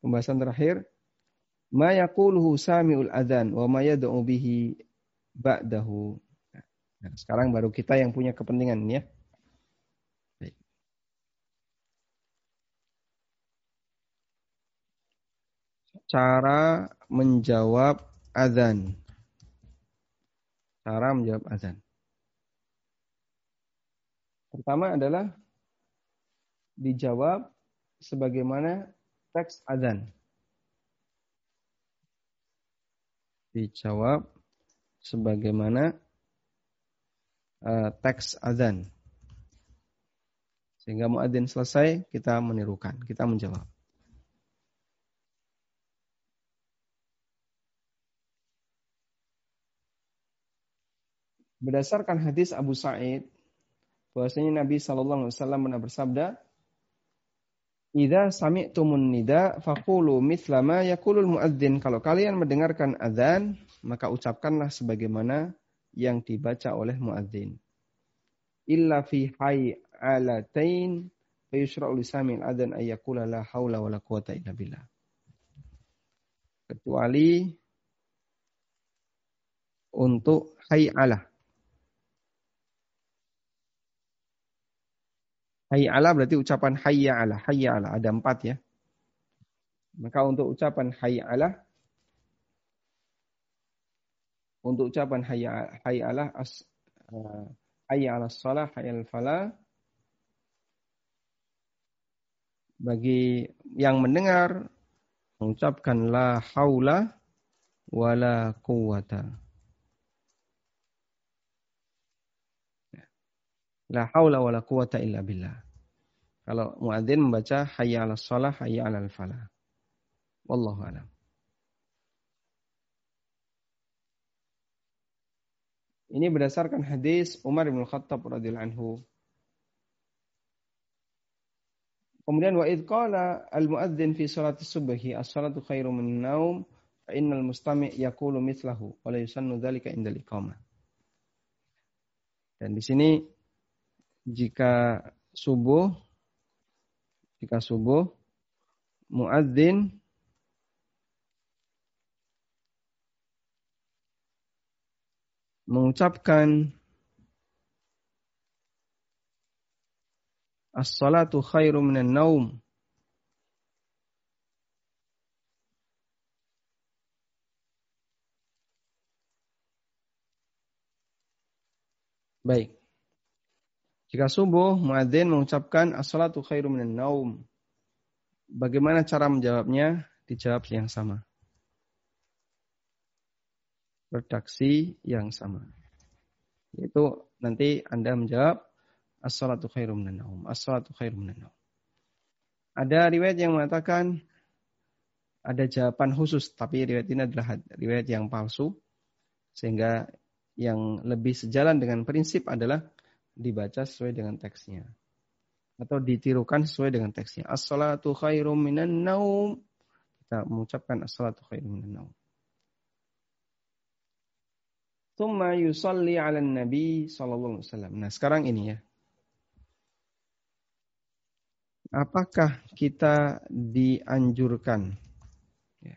Pembahasan terakhir, ma yaquluhu sami'ul adzan wa ma yad'u bihi ba'dahu. Nah, sekarang baru kita yang punya kepentingan ya. Cara menjawab azan. Cara menjawab azan. Pertama adalah dijawab sebagaimana teks azan. Dijawab sebagaimana uh, teks azan. Sehingga muadzin selesai, kita menirukan, kita menjawab. Berdasarkan hadis Abu Sa'id, bahwasanya Nabi Shallallahu Alaihi Wasallam pernah bersabda, "Idza sami'tumun nida faqulu mithla ma yaqulul muadzin." Kalau kalian mendengarkan azan, maka ucapkanlah sebagaimana yang dibaca oleh muadzin. Illa fi hayy alatain fa yushra'u li sami'il adzan ay yaqula la haula wala quwata illa billah. Kecuali untuk hayy Hayya ala berarti ucapan hayya ala. Hayya ala. Ada empat ya. Maka untuk ucapan hayya ala. Untuk ucapan hayya, hayya ala. As, uh, hayya ala salah, hayya al falah. Bagi yang mendengar. Mengucapkan la haula. wala quwwata. La haula wala quwwata illa billah. Kalau muadzin membaca hayya 'alas shalah, hayya 'alal falah. Wallahu a'lam. Ini berdasarkan hadis Umar bin Khattab radhiyallahu anhu. Kemudian wa id qala al muadzin fi salati subhi as-salatu khairu min naum fa innal mustami' yaqulu mithlahu wa la yusannu dzalika inda iqamah. Dan di sini jika subuh jika subuh muadzin mengucapkan as-salatu khairu minan naum Baik. Jika subuh, muadzin mengucapkan as-salatu khairu minan naum. Bagaimana cara menjawabnya? Dijawab yang sama redaksi yang sama. Yaitu nanti Anda menjawab as-salatu khairum minan naum. As-salatu khairum minan naum. Ada riwayat yang mengatakan ada jawaban khusus, tapi riwayat ini adalah riwayat yang palsu sehingga yang lebih sejalan dengan prinsip adalah dibaca sesuai dengan teksnya atau ditirukan sesuai dengan teksnya. As-salatu khairum minan naum. Kita mengucapkan as-salatu khairum minan naum. Thumma yusalli ala nabi sallallahu alaihi wasallam. Nah, sekarang ini ya. Apakah kita dianjurkan? Ya.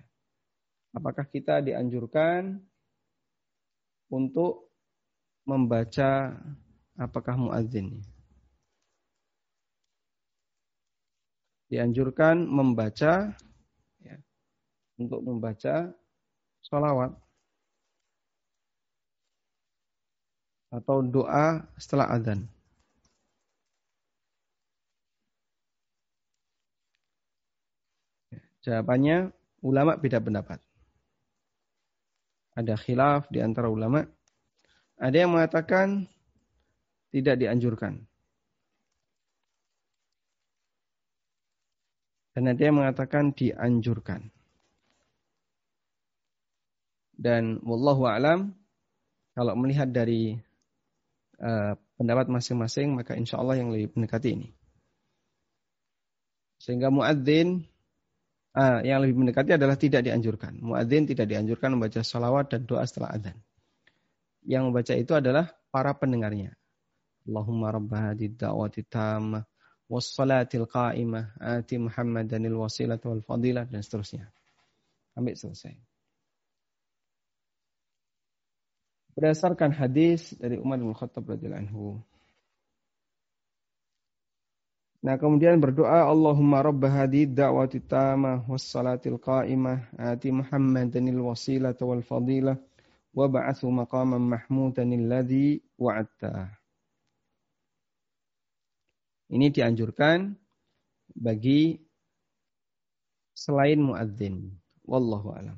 Apakah kita dianjurkan untuk membaca apakah muadzin? Dianjurkan membaca ya, untuk membaca sholawat atau doa setelah adzan? Jawabannya ulama beda pendapat. Ada khilaf di antara ulama. Ada yang mengatakan tidak dianjurkan. Dan ada yang mengatakan dianjurkan. Dan wallahu alam kalau melihat dari uh, pendapat masing-masing maka insya Allah yang lebih mendekati ini. Sehingga muadzin uh, yang lebih mendekati adalah tidak dianjurkan. Muadzin tidak dianjurkan membaca salawat dan doa setelah adzan. Yang membaca itu adalah para pendengarnya. Rabba hadid da'wati tammah wassalatil qa'imah ati Muhammadanil wasilah wal fadilah dan seterusnya. Sampai selesai. berdasarkan hadis dari Umar bin Khattab radhiyallahu anhu. Nah, kemudian berdoa Allahumma rabb hadhihi da'wati tamah was salatil qa'imah ati Muhammadanil wasilata wal fadilah wa ba'athu maqaman mahmudan alladhi wa'adta. Ini dianjurkan bagi selain muadzin. Wallahu alam.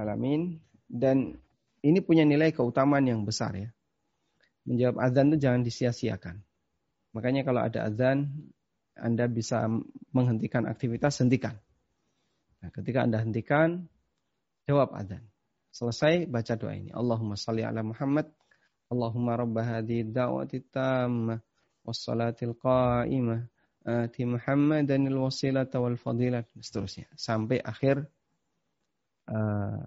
Alamin. Dan ini punya nilai keutamaan yang besar ya. Menjawab azan itu jangan disia-siakan. Makanya kalau ada azan, Anda bisa menghentikan aktivitas, hentikan. Nah, ketika Anda hentikan, jawab azan. Selesai, baca doa ini. Allahumma salli ala Muhammad. Allahumma rabba hadhi da'wati tammah. Wassalatil qa'imah. Ati Muhammadanil wasilata wal fadilah. Seterusnya. Sampai akhir Eh,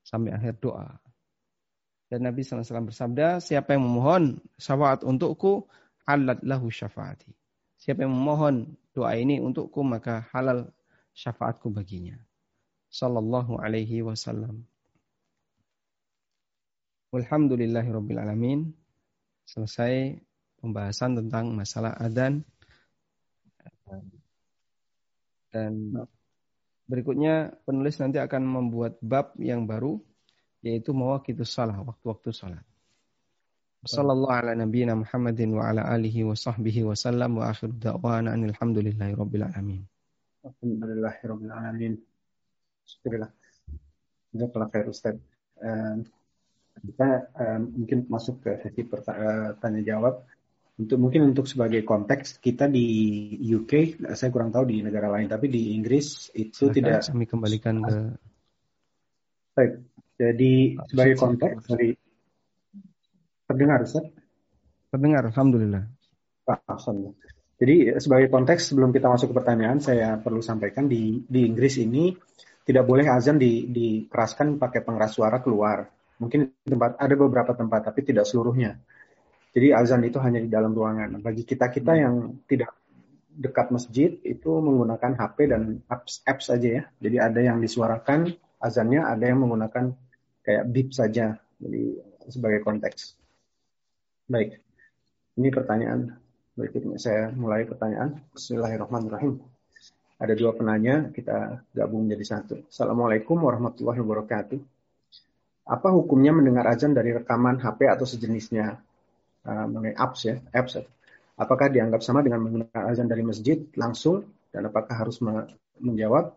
sampai akhir doa. Dan Nabi SAW bersabda, siapa yang memohon syafaat untukku, alat lahu syafaati. Siapa yang memohon doa ini untukku, maka halal syafaatku baginya. Sallallahu alaihi wasallam. Alhamdulillahirabbil alamin. Selesai pembahasan tentang masalah adan dan Berikutnya penulis nanti akan membuat bab yang baru yaitu mawaqitus salah, waktu-waktu salat. Sallallahu ala nabiyyina Muhammadin wa ala alihi wa sahbihi wa sallam wa akhiru da'wana alhamdulillahi rabbil alamin. Alhamdulillahirrahmanirrahim. Alhamdulillah. Jazakallah khair Ustaz. Uh, kita uh, mungkin masuk ke sesi uh, tanya jawab. Untuk mungkin untuk sebagai konteks kita di UK, saya kurang tahu di negara lain, tapi di Inggris itu Silahkan tidak. Kami kembalikan ke. Baik. Jadi sebagai konteks dari terdengar Ustaz? Terdengar, alhamdulillah. Alhamdulillah. Jadi sebagai konteks sebelum kita masuk ke pertanyaan, saya perlu sampaikan di di Inggris ini tidak boleh azan di, dikeraskan pakai pengeras suara keluar. Mungkin tempat ada beberapa tempat, tapi tidak seluruhnya. Jadi azan itu hanya di dalam ruangan. Bagi kita kita yang tidak dekat masjid itu menggunakan HP dan apps apps saja ya. Jadi ada yang disuarakan azannya, ada yang menggunakan kayak beep saja. Jadi sebagai konteks. Baik, ini pertanyaan Berikutnya saya mulai pertanyaan. Bismillahirrahmanirrahim. Ada dua penanya, kita gabung jadi satu. Assalamualaikum warahmatullahi wabarakatuh. Apa hukumnya mendengar azan dari rekaman HP atau sejenisnya? Uh, mengenai apps ya, apps. Ya. Apakah dianggap sama dengan menggunakan azan dari masjid langsung? Dan apakah harus menjawab?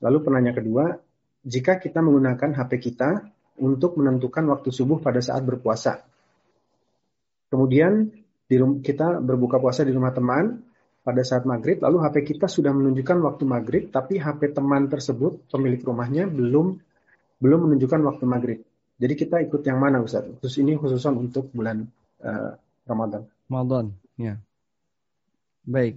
Lalu penanya kedua, jika kita menggunakan HP kita untuk menentukan waktu subuh pada saat berpuasa. Kemudian di kita berbuka puasa di rumah teman pada saat maghrib, lalu HP kita sudah menunjukkan waktu maghrib, tapi HP teman tersebut pemilik rumahnya belum belum menunjukkan waktu maghrib. Jadi kita ikut yang mana Ustaz? Khusus ini khususan untuk bulan uh, Ramadan. Ramadan, ya. Baik.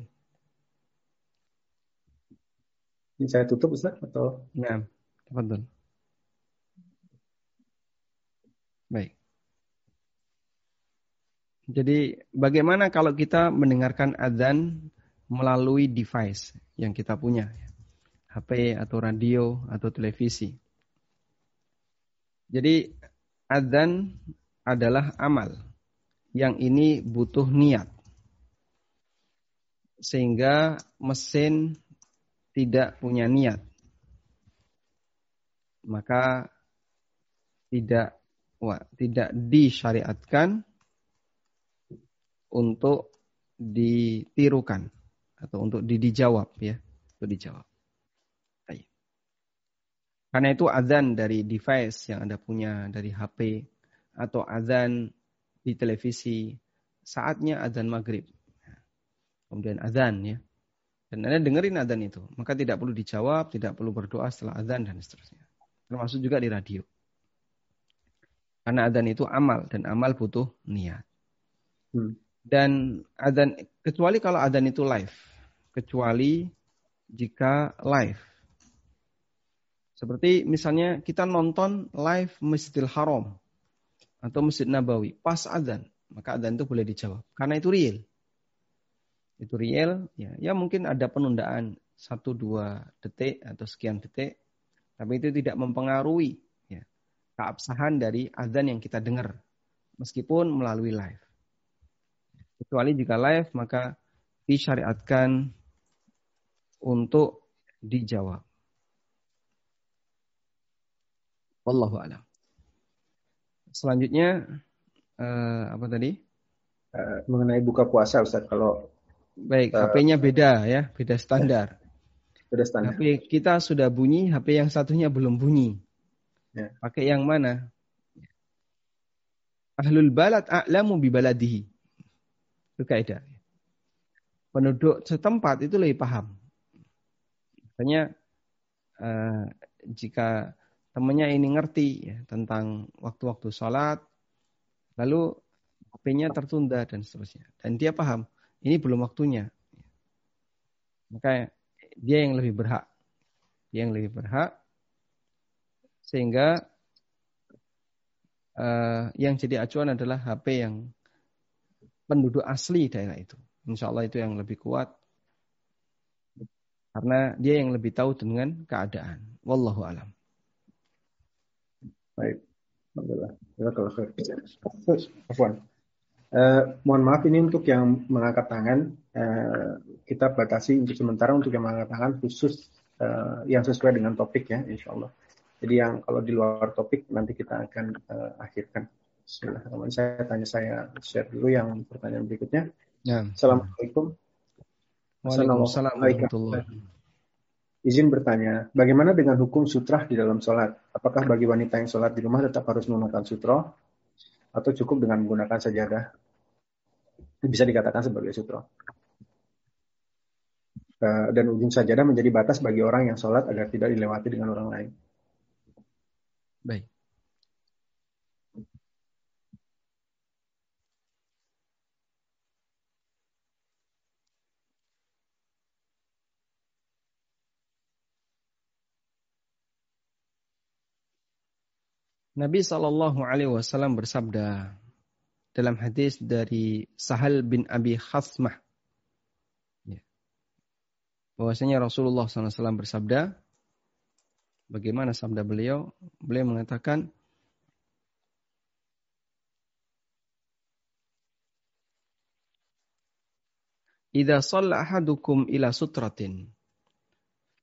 Ini saya tutup Ustaz atau? Ya, betul. Baik. Jadi bagaimana kalau kita mendengarkan azan melalui device yang kita punya, HP atau radio atau televisi. Jadi azan adalah amal yang ini butuh niat. Sehingga mesin tidak punya niat. Maka tidak wah, tidak disyariatkan untuk ditirukan atau untuk dijawab ya, untuk dijawab. Karena itu azan dari device yang Anda punya dari HP atau azan di televisi, saatnya azan maghrib. Kemudian azan ya. Dan Anda dengerin azan itu, maka tidak perlu dijawab, tidak perlu berdoa setelah azan dan seterusnya. Termasuk juga di radio. Karena azan itu amal dan amal butuh niat. Hmm. Dan adzan kecuali kalau adzan itu live, kecuali jika live. Seperti misalnya kita nonton live Masjidil Haram atau Masjid Nabawi pas adzan, maka adzan itu boleh dijawab karena itu real. Itu real, ya, ya mungkin ada penundaan satu dua detik atau sekian detik, tapi itu tidak mempengaruhi ya, keabsahan dari adzan yang kita dengar meskipun melalui live. Kecuali jika live maka disyariatkan untuk dijawab. Wallahu a'lam. Selanjutnya uh, apa tadi? Uh, mengenai buka puasa Ustaz kalau Baik, uh, HP-nya beda ya, beda standar. (laughs) Beda standar. HP kita sudah bunyi, HP yang satunya belum bunyi. Ya. Pakai yang mana? Ahlul balad a'lamu bi baladihi. Itu kaidah. Penduduk setempat itu lebih paham. Misalnya uh, jika temannya ini ngerti ya, tentang waktu-waktu sholat, lalu HP-nya tertunda dan seterusnya. Dan dia paham, ini belum waktunya. Maka dia yang lebih berhak. Dia yang lebih berhak. Sehingga uh, yang jadi acuan adalah HP yang penduduk asli daerah itu. Insya Allah itu yang lebih kuat. Karena dia yang lebih tahu dengan keadaan. Wallahu alam. Baik. Alhamdulillah. Afwan. Uh, mohon maaf ini untuk yang mengangkat tangan uh, kita batasi untuk sementara untuk yang mengangkat tangan khusus uh, yang sesuai dengan topik ya insya Allah. Jadi yang kalau di luar topik nanti kita akan uh, akhirkan. Bismillahirrahmanirrahim. Saya tanya saya share dulu yang pertanyaan berikutnya. Ya. Assalamualaikum. Waalaikumsalam warahmatullahi Izin bertanya, bagaimana dengan hukum sutra di dalam sholat? Apakah bagi wanita yang sholat di rumah tetap harus menggunakan sutra atau cukup dengan menggunakan sajadah? Bisa dikatakan sebagai sutra. Eh, dan ujung sajadah menjadi batas bagi orang yang sholat agar tidak dilewati dengan orang lain. Baik. Nabi Shallallahu Alaihi Wasallam bersabda dalam hadis dari Sahal bin Abi Khasmah. Ya. bahwasanya Rasulullah SAW bersabda bagaimana sabda beliau? Beliau mengatakan Idza shalla ahadukum ila sutratin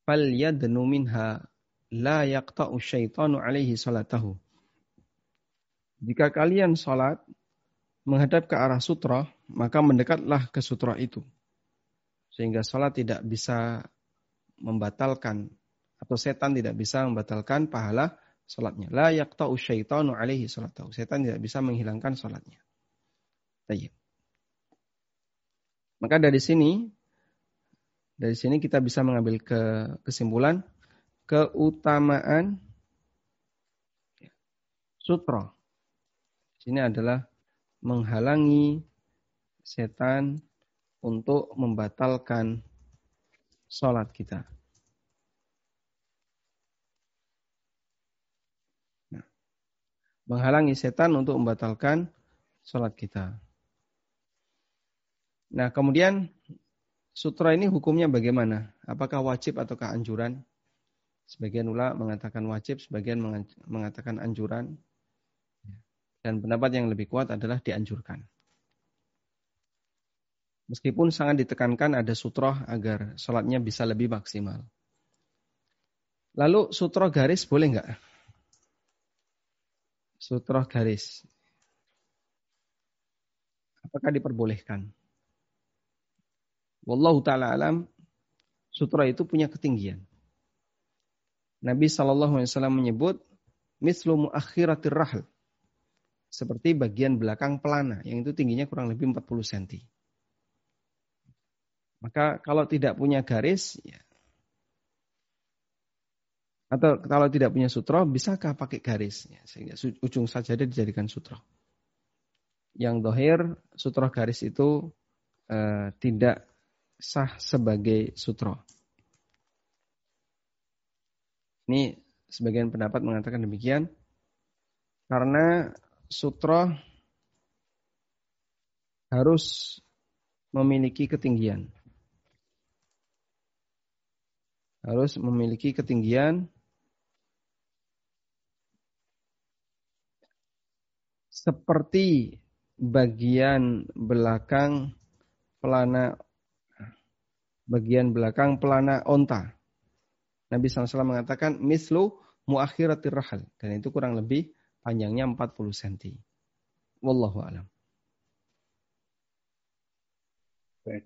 falyadnu minha la yaqta'u syaitanu alaihi salatahu jika kalian sholat menghadap ke arah sutra, maka mendekatlah ke sutra itu. Sehingga sholat tidak bisa membatalkan atau setan tidak bisa membatalkan pahala sholatnya. La yaqta'u syaitanu alaihi salatahu. Setan tidak bisa menghilangkan sholatnya. Maka dari sini, dari sini kita bisa mengambil ke kesimpulan keutamaan sutra Sini adalah menghalangi setan untuk membatalkan sholat kita. Nah, menghalangi setan untuk membatalkan sholat kita. Nah, kemudian sutra ini hukumnya bagaimana? Apakah wajib ataukah anjuran? Sebagian ulama mengatakan wajib, sebagian mengatakan anjuran. Dan pendapat yang lebih kuat adalah dianjurkan. Meskipun sangat ditekankan ada sutroh agar sholatnya bisa lebih maksimal. Lalu sutroh garis boleh nggak? Sutroh garis. Apakah diperbolehkan? Wallahu ta'ala alam, sutroh itu punya ketinggian. Nabi SAW menyebut, Mislu muakhiratir rahl seperti bagian belakang pelana yang itu tingginya kurang lebih 40 cm. Maka kalau tidak punya garis ya, atau kalau tidak punya sutro bisakah pakai garis ya, sehingga ujung saja dijadikan sutro. Yang dohir sutro garis itu eh, tidak sah sebagai sutro. Ini sebagian pendapat mengatakan demikian karena sutra harus memiliki ketinggian. Harus memiliki ketinggian seperti bagian belakang pelana bagian belakang pelana onta. Nabi SAW mengatakan mislu muakhiratir rahal dan itu kurang lebih panjangnya 40 cm. Wallahu alam. Baik.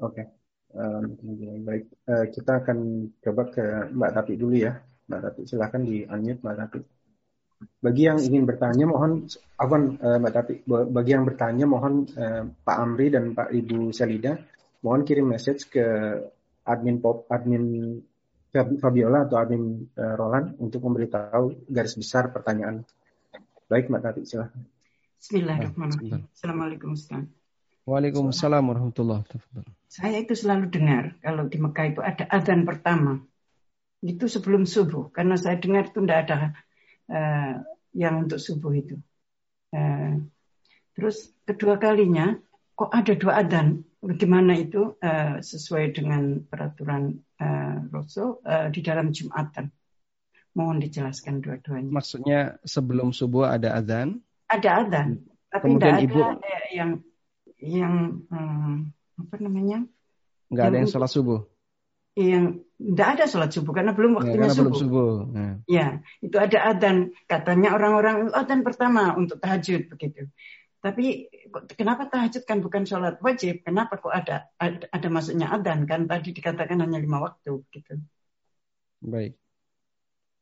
Oke. baik. Uh, kita akan coba ke Mbak Tapi dulu ya. Mbak Tapi silahkan di unmute Mbak Tapi. Bagi yang ingin bertanya mohon Afwan uh, Mbak Tapi bagi yang bertanya mohon uh, Pak Amri dan Pak Ibu Selida mohon kirim message ke admin pop admin Fabiola atau admin uh, Roland untuk memberitahu garis besar pertanyaan. Baik, Mbak Tati, silahkan. Bismillahirrahmanirrahim. Assalamualaikum Ustaz. Waalaikumsalam warahmatullahi wabarakatuh. Saya itu selalu dengar kalau di Mekah itu ada adzan pertama. Itu sebelum subuh. Karena saya dengar itu tidak ada uh, yang untuk subuh itu. Uh, terus kedua kalinya kok ada dua adzan bagaimana itu uh, sesuai dengan peraturan uh, Rasul uh, di dalam Jumatan. Mohon dijelaskan dua-duanya. Maksudnya sebelum subuh ada azan? Ada azan, tapi Kemudian tidak ibu... ada yang yang um, apa namanya? Enggak ada yang sholat subuh. Yang tidak ada sholat subuh karena belum waktunya ya, subuh. Belum subuh. Ya. ya, itu ada adzan. Katanya orang-orang adzan pertama untuk tahajud begitu. Tapi kenapa tahajud kan bukan sholat wajib? Kenapa kok ada ada, ada masuknya adzan kan tadi dikatakan hanya lima waktu gitu. Baik.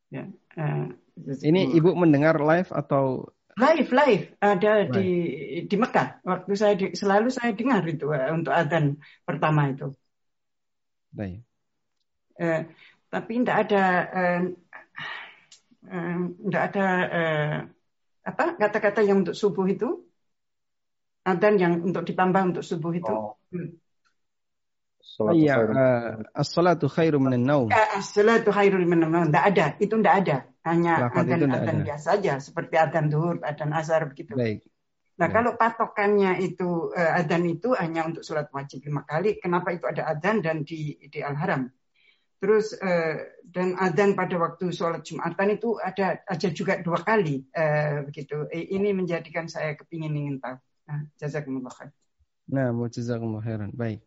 Ya, uh, ini ibu mendengar live atau live live ada live. di di Mekah waktu saya di, selalu saya dengar itu uh, untuk adzan pertama itu. Baik. Uh, tapi tidak ada uh, uh, ada uh, apa kata-kata yang untuk subuh itu adzan yang untuk ditambah untuk subuh itu. Oh. Hmm. Iya, uh, as-salatu khairu minan naum. Ya, as-salatu khairu minan naum. Tidak ada, itu tidak ada. Hanya adzan-adzan biasa saja, seperti adzan duhur, adzan asar begitu. Baik. Nah, ya. kalau patokannya itu uh, adzan itu hanya untuk sholat wajib lima kali, kenapa itu ada adzan dan di di Al-Haram? Terus uh, dan adzan pada waktu sholat Jumatan itu ada aja juga dua kali uh, begitu. Ini menjadikan saya kepingin ingin tahu. Jazakumullah khair. Nah, jazakumullah khairan. Baik.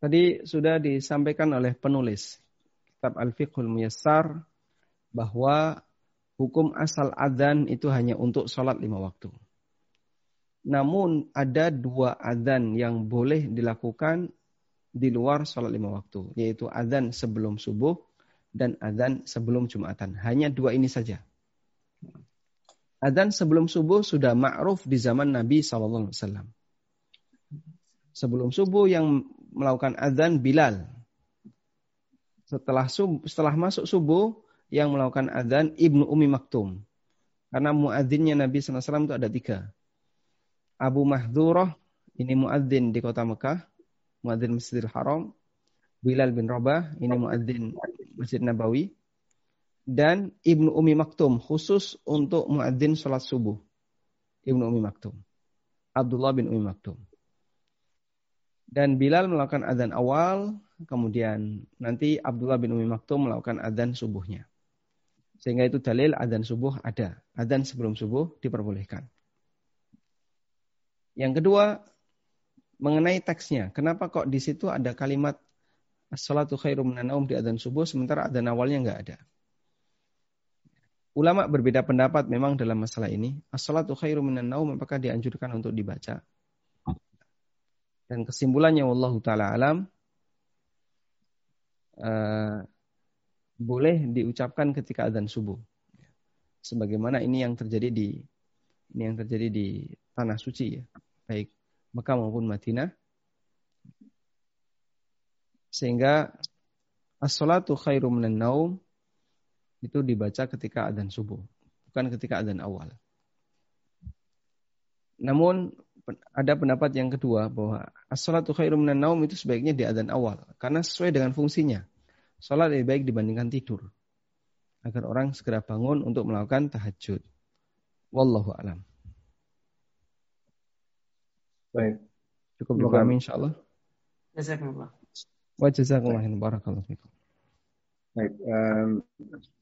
Tadi sudah disampaikan oleh penulis kitab Al-Fiqhul Muyassar bahwa hukum asal adzan itu hanya untuk sholat lima waktu. Namun ada dua adzan yang boleh dilakukan di luar sholat lima waktu, yaitu adzan sebelum subuh dan adzan sebelum jumatan. Hanya dua ini saja. Adzan sebelum subuh sudah ma'ruf di zaman Nabi SAW. Sebelum subuh yang melakukan azan Bilal. Setelah sub, setelah masuk subuh yang melakukan azan Ibnu Umi Maktum. Karena muadzinnya Nabi SAW itu ada tiga. Abu Mahdurah, ini muadzin di kota Mekah, muadzin Masjidil Haram. Bilal bin Rabah, ini muadzin Masjid Nabawi. Dan Ibnu Umi Maktum, khusus untuk muadzin sholat subuh. Ibnu Umi Maktum. Abdullah bin Umi Maktum. Dan Bilal melakukan adzan awal, kemudian nanti Abdullah bin Umi Maktum melakukan adzan subuhnya. Sehingga itu dalil adzan subuh ada. Adzan sebelum subuh diperbolehkan. Yang kedua, mengenai teksnya. Kenapa kok di situ ada kalimat As-salatu khairum di adzan subuh sementara adzan awalnya nggak ada. Ulama berbeda pendapat memang dalam masalah ini. As-salatu khairum naum apakah dianjurkan untuk dibaca? Dan kesimpulannya wallahu taala alam uh, boleh diucapkan ketika adzan subuh. Sebagaimana ini yang terjadi di ini yang terjadi di tanah suci ya, baik Mekah maupun Madinah. Sehingga as-salatu khairum minan naum itu dibaca ketika adzan subuh, bukan ketika adzan awal. Namun ada pendapat yang kedua bahwa as-salatu khairum minan naum itu sebaiknya di adzan awal karena sesuai dengan fungsinya. Salat lebih baik dibandingkan tidur. Agar orang segera bangun untuk melakukan tahajud. Wallahu alam. Baik. Cukup dulu kami insyaallah. Jazakumullah. Wa jazakumullah barakallahu fikum. Baik, um,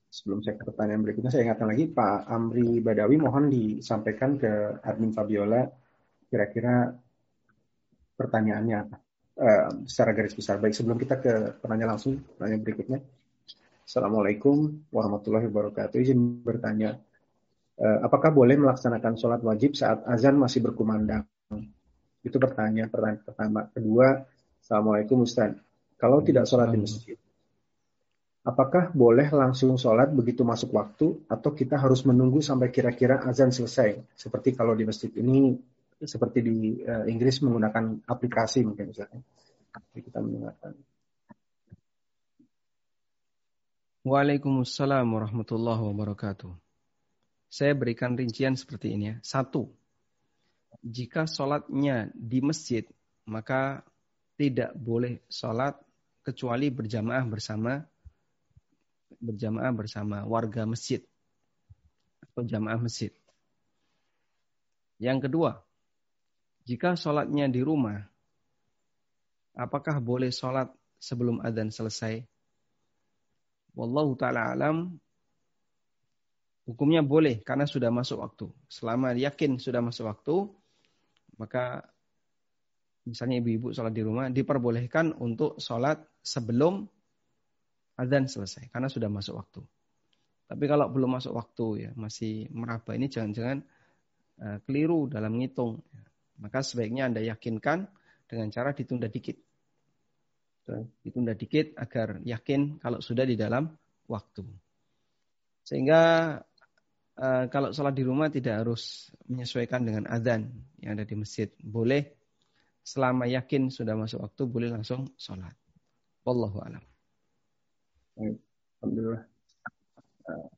sebelum saya ke pertanyaan berikutnya, saya ingatkan lagi Pak Amri Badawi mohon disampaikan ke admin Fabiola kira-kira pertanyaannya apa uh, secara garis besar. Baik sebelum kita ke pertanyaan langsung, pertanyaan berikutnya. Assalamualaikum warahmatullahi wabarakatuh. Izin bertanya, uh, apakah boleh melaksanakan sholat wajib saat azan masih berkumandang? Itu pertanyaan pertanyaan pertama. Kedua, Assalamualaikum Ustaz. Kalau tidak sholat di masjid, apakah boleh langsung sholat begitu masuk waktu atau kita harus menunggu sampai kira-kira azan selesai? Seperti kalau di masjid ini seperti di uh, Inggris menggunakan aplikasi mungkin misalnya. Jadi kita mendengarkan. Waalaikumsalam warahmatullahi wabarakatuh. Saya berikan rincian seperti ini ya. Satu, jika sholatnya di masjid, maka tidak boleh sholat kecuali berjamaah bersama berjamaah bersama warga masjid atau jamaah masjid. Yang kedua, jika sholatnya di rumah, apakah boleh sholat sebelum adzan selesai? Wallahu ta'ala alam, hukumnya boleh karena sudah masuk waktu. Selama yakin sudah masuk waktu, maka misalnya ibu-ibu sholat di rumah, diperbolehkan untuk sholat sebelum adzan selesai karena sudah masuk waktu. Tapi kalau belum masuk waktu ya masih meraba ini jangan-jangan uh, keliru dalam ngitung. Maka sebaiknya Anda yakinkan dengan cara ditunda dikit. Ditunda dikit agar yakin kalau sudah di dalam waktu. Sehingga uh, kalau sholat di rumah tidak harus menyesuaikan dengan adzan yang ada di masjid. Boleh selama yakin sudah masuk waktu boleh langsung sholat. Wallahu a'lam. Alhamdulillah. Uh,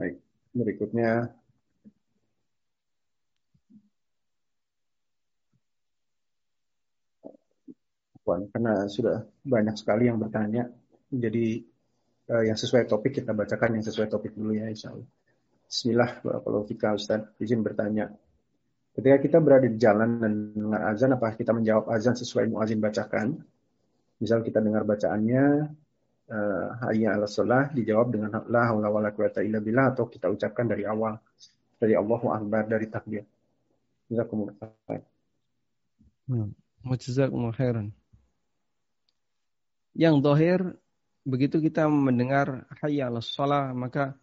baik, berikutnya karena sudah banyak sekali yang bertanya. Jadi uh, yang sesuai topik kita bacakan yang sesuai topik dulu ya insya Allah. Bismillah, kalau kita Ustaz izin bertanya. Ketika kita berada di jalan dan dengar azan, apa kita menjawab azan sesuai muazin bacakan? Misal kita dengar bacaannya, uh, hayya ala sholah, dijawab dengan la haula wala quwata illa billah, atau kita ucapkan dari awal, dari Allahu Akbar, dari takbir. Jazakumullah khair. Hmm. Jazakumullah khairan. Yang dohir, begitu kita mendengar hayya ala sholah, maka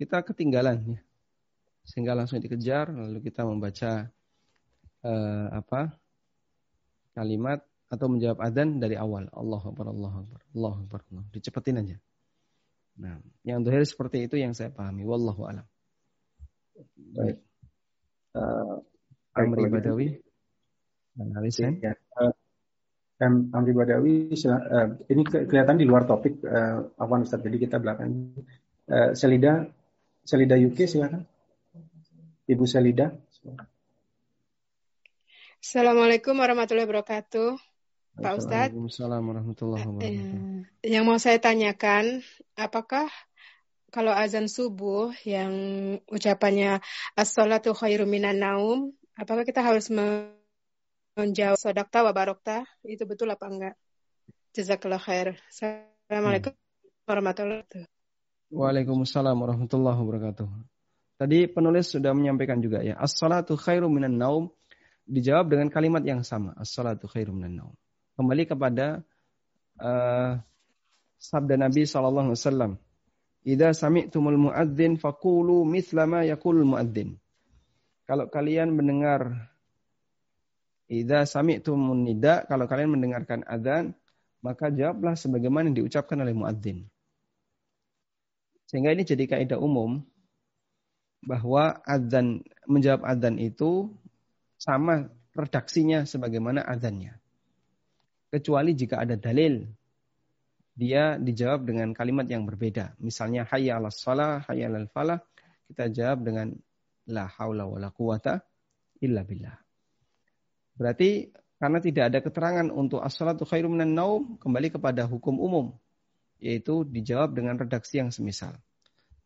kita ketinggalan ya sehingga langsung dikejar lalu kita membaca uh, apa kalimat atau menjawab adzan dari awal. Allah Akbar Allah Akbar Allah Akbar. Allah. dicepetin aja. Nah yang dohir seperti itu yang saya pahami. Wallahu alam. Baik. Uh, Amri Badawi. Analisan ya. uh, Amri Badawi uh, ini ke kelihatan di luar topik uh, Afwan Ustaz jadi kita belakang uh, Selida Selida UK silakan. Ibu Selida. Assalamualaikum warahmatullahi wabarakatuh. Pak Ustadz. Waalaikumsalam warahmatullahi wabarakatuh. Eh, yang mau saya tanyakan, apakah kalau azan subuh yang ucapannya as-salatu khairu minan naum, apakah kita harus menjawab sodakta wa barokta? Itu betul apa enggak? Jazakallah khair. Assalamualaikum hmm. warahmatullahi wabarakatuh. Waalaikumsalam warahmatullahi wabarakatuh. Tadi penulis sudah menyampaikan juga ya, as-salatu khairu minan naum dijawab dengan kalimat yang sama, as-salatu khairu minan naum. Kembali kepada uh, sabda Nabi sallallahu alaihi wasallam, "Idza sami'tumul muadzin faqulu mithla ma yaqulul muadzin." Kalau kalian mendengar Idza sami'tumun nida, kalau kalian mendengarkan adzan, maka jawablah sebagaimana yang diucapkan oleh muadzin. Sehingga ini jadi kaidah umum bahwa adzan menjawab adzan itu sama redaksinya sebagaimana adzannya. Kecuali jika ada dalil. Dia dijawab dengan kalimat yang berbeda. Misalnya hayya 'alas shalah, hayya falah, kita jawab dengan la haula wala quwata illa billah. Berarti karena tidak ada keterangan untuk as-salatu khairum minan naum kembali kepada hukum umum yaitu dijawab dengan redaksi yang semisal.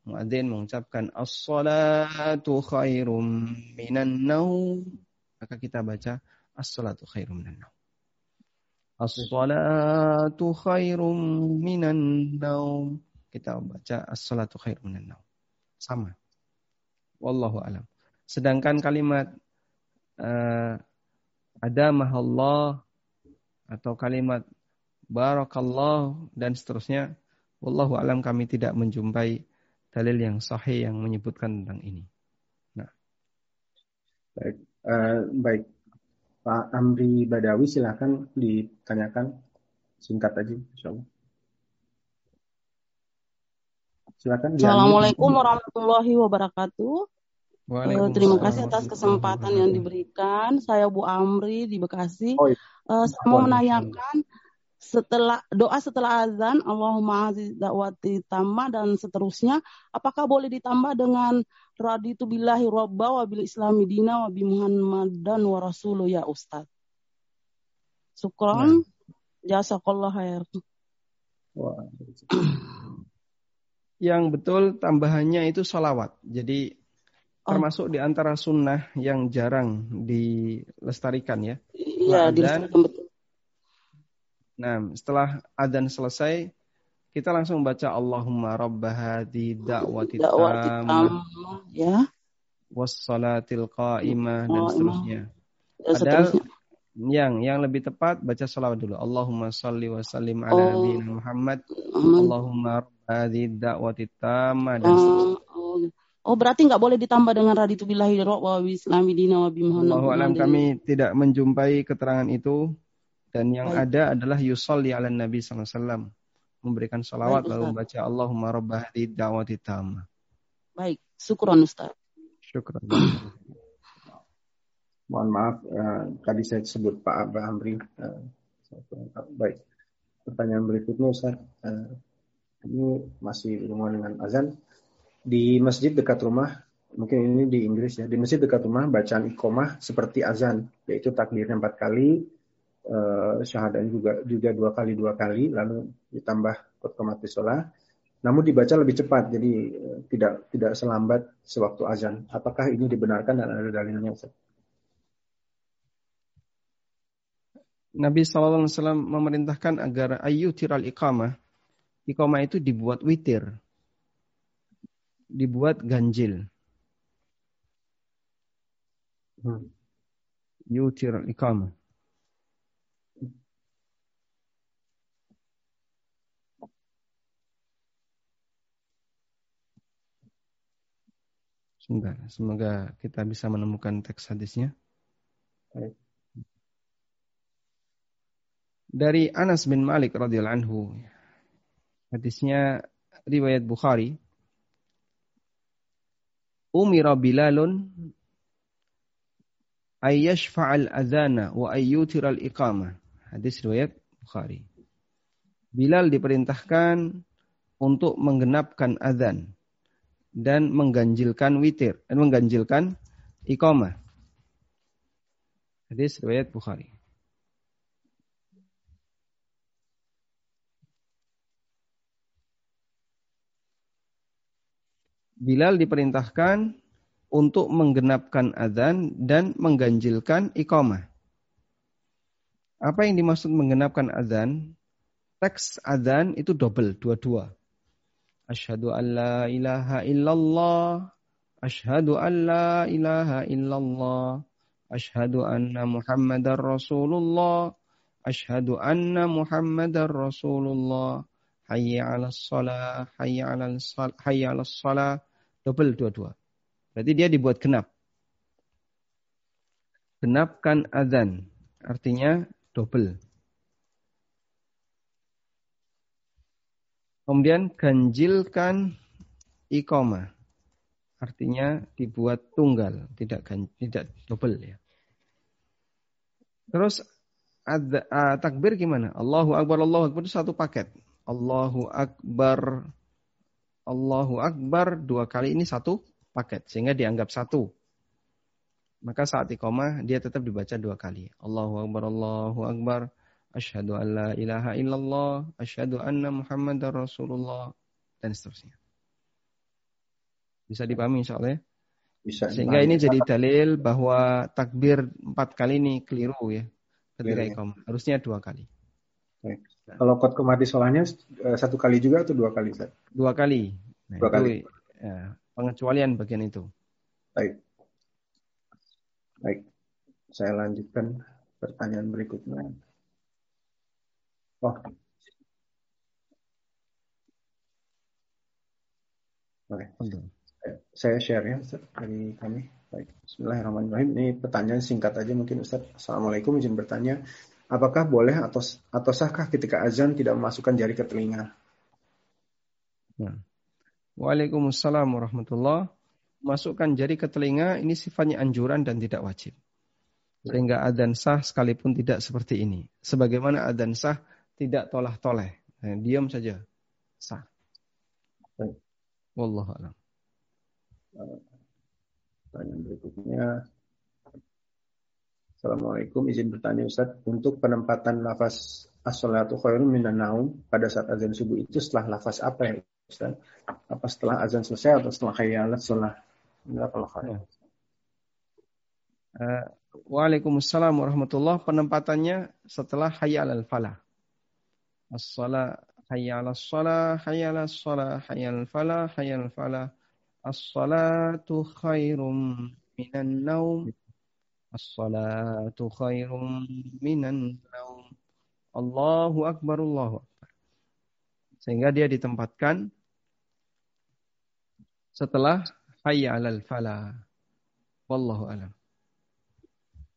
Muadzin mengucapkan as-salatu khairum minan naum. Maka kita baca as-salatu khairum minan naum as-salatu khairum minan naum kita baca as-salatu khairum minan naum sama wallahu alam sedangkan kalimat uh, ada mahallah atau kalimat barakallah dan seterusnya wallahu alam kami tidak menjumpai dalil yang sahih yang menyebutkan tentang ini. Nah. Baik, uh, baik. Pak Amri Badawi silakan ditanyakan singkat aja, insyaallah. Silakan. Assalamualaikum warahmatullahi wabarakatuh. Uh, terima kasih atas kesempatan yang diberikan. Saya Bu Amri di Bekasi. Oh, iya. uh, saya mau menanyakan setelah doa setelah azan Allahumma aziz dakwati tamma dan seterusnya apakah boleh ditambah dengan raditu billahi robba wa bil islami dina wa bi muhammadan wa rasuluh ya ustaz Syukran nah. jazakallah khair yang betul tambahannya itu salawat jadi oh. termasuk di antara sunnah yang jarang dilestarikan ya. Iya, dilestarikan betul. Nah, setelah adzan selesai, kita langsung baca Allahumma rabba hadhi da'wati tammah ya. Wassalatil qa'imah dan seterusnya. Padahal yang yang lebih tepat baca salawat dulu. Allahumma salli wa sallim ala oh. Muhammad. Allahumma rabba hadhi da'wati tammah dan seterusnya. Oh berarti nggak boleh ditambah dengan raditu billahi wa islami dina wa Allahu alam kami tidak menjumpai keterangan itu dan yang Baik. ada adalah yusolli ala nabi SAW memberikan salawat Baik, lalu membaca Allahumma rabbah di da'wati tamah. Baik, syukron Ustaz. Syukron. (clears throat) Mohon maaf, uh, tadi saya sebut Pak Abah Amri. Uh, baik, pertanyaan berikutnya Ustaz. Uh, ini masih berhubungan dengan azan di masjid dekat rumah, mungkin ini di Inggris ya, di masjid dekat rumah bacaan ikomah seperti azan, yaitu takbirnya empat kali, uh, syahadatnya juga juga dua kali dua kali, lalu ditambah otomatis sholat. Namun dibaca lebih cepat, jadi uh, tidak tidak selambat sewaktu azan. Apakah ini dibenarkan dan ada dalilnya? Ustaz? Nabi SAW memerintahkan agar ayu tiral iqamah. Iqamah itu dibuat witir dibuat ganjil. Hmm. Yutir iqamah. Sebentar, semoga kita bisa menemukan teks hadisnya. Dari Anas bin Malik radhiyallahu anhu. Hadisnya riwayat Bukhari umira Bilalun ayyashfa'al adhana wa ayyutiral iqamah. Hadis riwayat Bukhari. Bilal diperintahkan untuk menggenapkan azan dan mengganjilkan witir dan mengganjilkan iqamah. Hadis riwayat Bukhari. Bilal diperintahkan untuk menggenapkan adzan dan mengganjilkan iqamah. Apa yang dimaksud menggenapkan adzan? Teks adzan itu double, dua-dua. Asyhadu an la illallah. Asyhadu an la illallah. Asyhadu anna Muhammadar Rasulullah. Asyhadu anna Muhammadar Rasulullah. Hayya 'alas shalah, hayya 'alas hayya 'alas shalah Double dua-dua. Berarti dia dibuat genap. Genapkan azan. Artinya double. Kemudian ganjilkan ikoma. Artinya dibuat tunggal, tidak tidak double ya. Terus ada, uh, takbir gimana? Allahu Akbar, Allahu Akbar itu satu paket. Allahu Akbar, Allahu Akbar dua kali ini satu paket sehingga dianggap satu. Maka saat iqamah dia tetap dibaca dua kali. Allahu Akbar, Allahu Akbar. Asyhadu an la ilaha illallah. Asyhadu anna Muhammadar Rasulullah. Dan seterusnya. Bisa dipahami insya Allah ya? Bisa. Sehingga ini jadi dalil bahwa takbir empat kali ini keliru ya. Ketika iqamah. Harusnya dua kali. Baik. Kalau kot kemati solahnya eh, satu kali juga atau dua kali? Dua kali. Nah, dua itu, kali. Ya, pengecualian bagian itu. Baik. Baik. Saya lanjutkan pertanyaan berikutnya. Oke. Okay. Saya share ya dari kami. Baik. Bismillahirrahmanirrahim. Ini pertanyaan singkat aja mungkin Ustaz. Assalamualaikum izin bertanya. Apakah boleh atau atau sahkah ketika azan tidak memasukkan jari ke telinga? Nah. Waalaikumsalam warahmatullah. Masukkan jari ke telinga ini sifatnya anjuran dan tidak wajib. Sehingga adzan sah sekalipun tidak seperti ini. Sebagaimana adzan sah tidak tolah-toleh. Nah, diam saja. Sah. Wallahu a'lam. Pertanyaan berikutnya. Assalamualaikum, izin bertanya Ustaz, untuk penempatan lafaz as-salatu khairun minan naum pada saat azan subuh itu setelah lafaz apa ya Ustaz? Apa setelah azan selesai atau setelah khayalat sholat? kalau khair. Uh, Waalaikumsalam warahmatullah. Penempatannya setelah hayya al falah. As-salah hayya al salah, hayya al salah, hayya al falah, hayya al falah. As-salatu khairum minan naum. As-salatu khairum minan naum. Allahu Akbar, Allahu Akbar. Sehingga dia ditempatkan setelah hayya 'alal falah. Wallahu alam.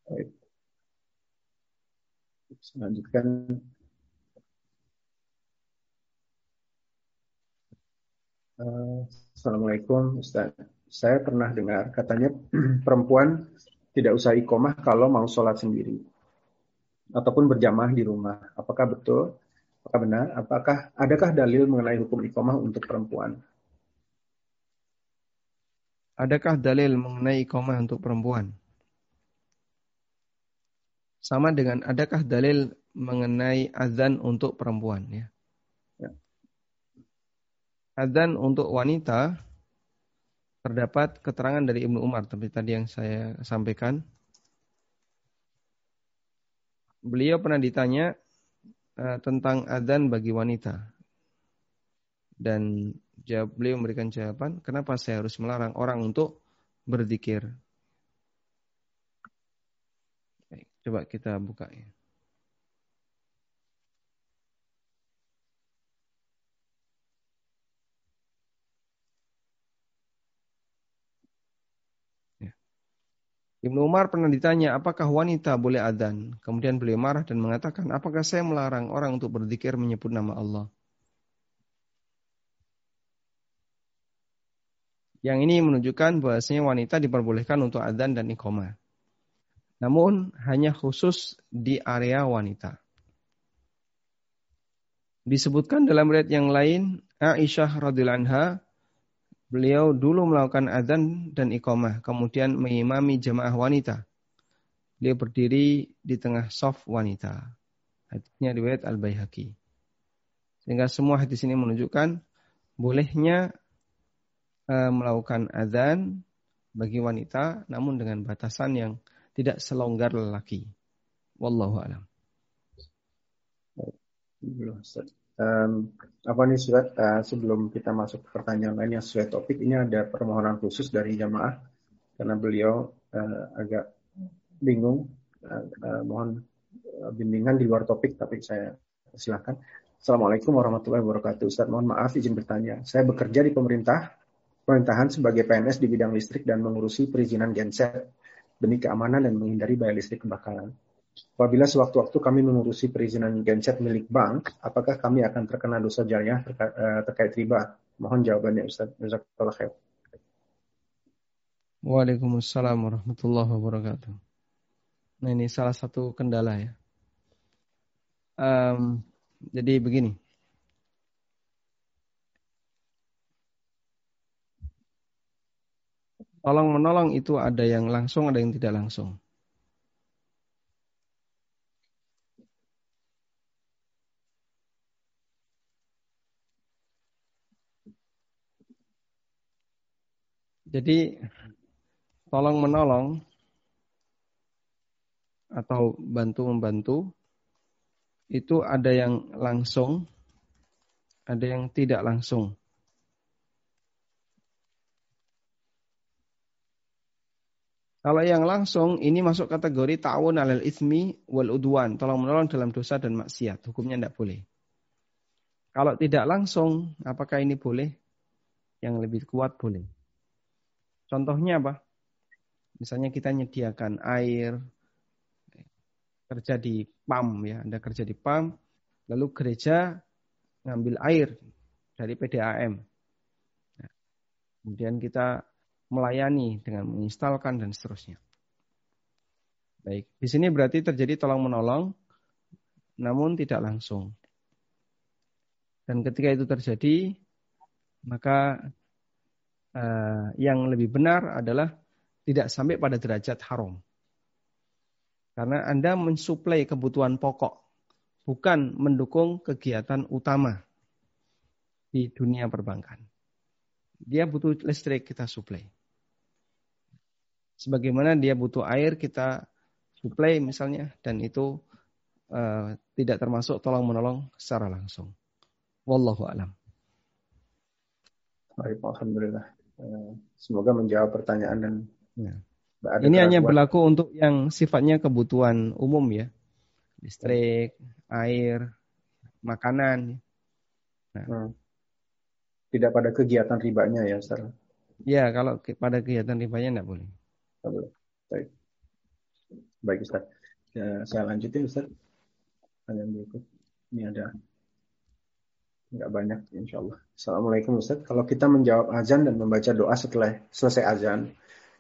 Baik. Selanjutkan Assalamualaikum Ustaz. Saya pernah dengar katanya (clears throat) perempuan tidak usah ikomah kalau mau sholat sendiri ataupun berjamaah di rumah. Apakah betul? Apakah benar? Apakah adakah dalil mengenai hukum ikomah untuk perempuan? Adakah dalil mengenai ikomah untuk perempuan? sama dengan adakah dalil mengenai azan untuk perempuan ya. Azan untuk wanita terdapat keterangan dari Ibnu Umar tapi tadi yang saya sampaikan. Beliau pernah ditanya uh, tentang azan bagi wanita. Dan jawab, beliau memberikan jawaban, kenapa saya harus melarang orang untuk berzikir? Coba kita buka ya. Ibnu Umar pernah ditanya, apakah wanita boleh adzan? Kemudian beliau marah dan mengatakan, apakah saya melarang orang untuk berzikir menyebut nama Allah? Yang ini menunjukkan bahwasanya wanita diperbolehkan untuk adzan dan iqomah namun hanya khusus di area wanita. Disebutkan dalam riwayat yang lain, Aisyah radhiyallahu anha beliau dulu melakukan adzan dan iqamah, kemudian mengimami jemaah wanita. Beliau berdiri di tengah soft wanita. Hadisnya riwayat Al-Baihaqi. Sehingga semua hadis ini menunjukkan bolehnya uh, melakukan adzan bagi wanita namun dengan batasan yang tidak selonggar lelaki. Wallahu alam. Um, apa nih surat uh, sebelum kita masuk ke pertanyaan lain yang sesuai topik ini ada permohonan khusus dari jamaah karena beliau uh, agak bingung uh, uh, mohon bimbingan di luar topik tapi saya silakan. Assalamualaikum warahmatullahi wabarakatuh. Ustaz mohon maaf izin bertanya. Saya bekerja di pemerintah pemerintahan sebagai PNS di bidang listrik dan mengurusi perizinan genset demi keamanan dan menghindari bayar listrik kebakaran. Apabila sewaktu-waktu kami mengurusi perizinan genset milik bank, apakah kami akan terkena dosa jariah terkait, uh, terkait riba? Mohon jawabannya Ustaz. Jazakallah khair. Waalaikumsalam warahmatullahi wabarakatuh. Nah ini salah satu kendala ya. Um, jadi begini. Tolong menolong itu ada yang langsung, ada yang tidak langsung. Jadi tolong menolong atau bantu membantu itu ada yang langsung, ada yang tidak langsung. Kalau yang langsung ini masuk kategori ta'awun alal ismi wal udwan, tolong menolong dalam dosa dan maksiat. Hukumnya tidak boleh. Kalau tidak langsung, apakah ini boleh? Yang lebih kuat boleh. Contohnya apa? Misalnya kita menyediakan air, kerja di PAM ya, Anda kerja di PAM, lalu gereja ngambil air dari PDAM. Nah, kemudian kita melayani dengan menginstalkan dan seterusnya. Baik, di sini berarti terjadi tolong menolong, namun tidak langsung. Dan ketika itu terjadi, maka uh, yang lebih benar adalah tidak sampai pada derajat haram. Karena Anda mensuplai kebutuhan pokok, bukan mendukung kegiatan utama di dunia perbankan. Dia butuh listrik, kita suplai. Sebagaimana dia butuh air kita suplai misalnya dan itu uh, tidak termasuk tolong menolong secara langsung. Wallahu alam. Baik, alhamdulillah. Eh, semoga menjawab pertanyaan dan ya. Ini hanya berlaku untuk yang sifatnya kebutuhan umum ya. Listrik, air, makanan. Nah. Hmm. Tidak pada kegiatan ribanya ya, Ustaz. Ya, kalau pada kegiatan ribanya tidak boleh. Tidak boleh. Baik. Baik Ustaz. Ya, saya lanjutin Ustaz. Berikut. Ini ada Enggak banyak insya Allah. Assalamualaikum Ustaz. Kalau kita menjawab azan dan membaca doa setelah selesai azan,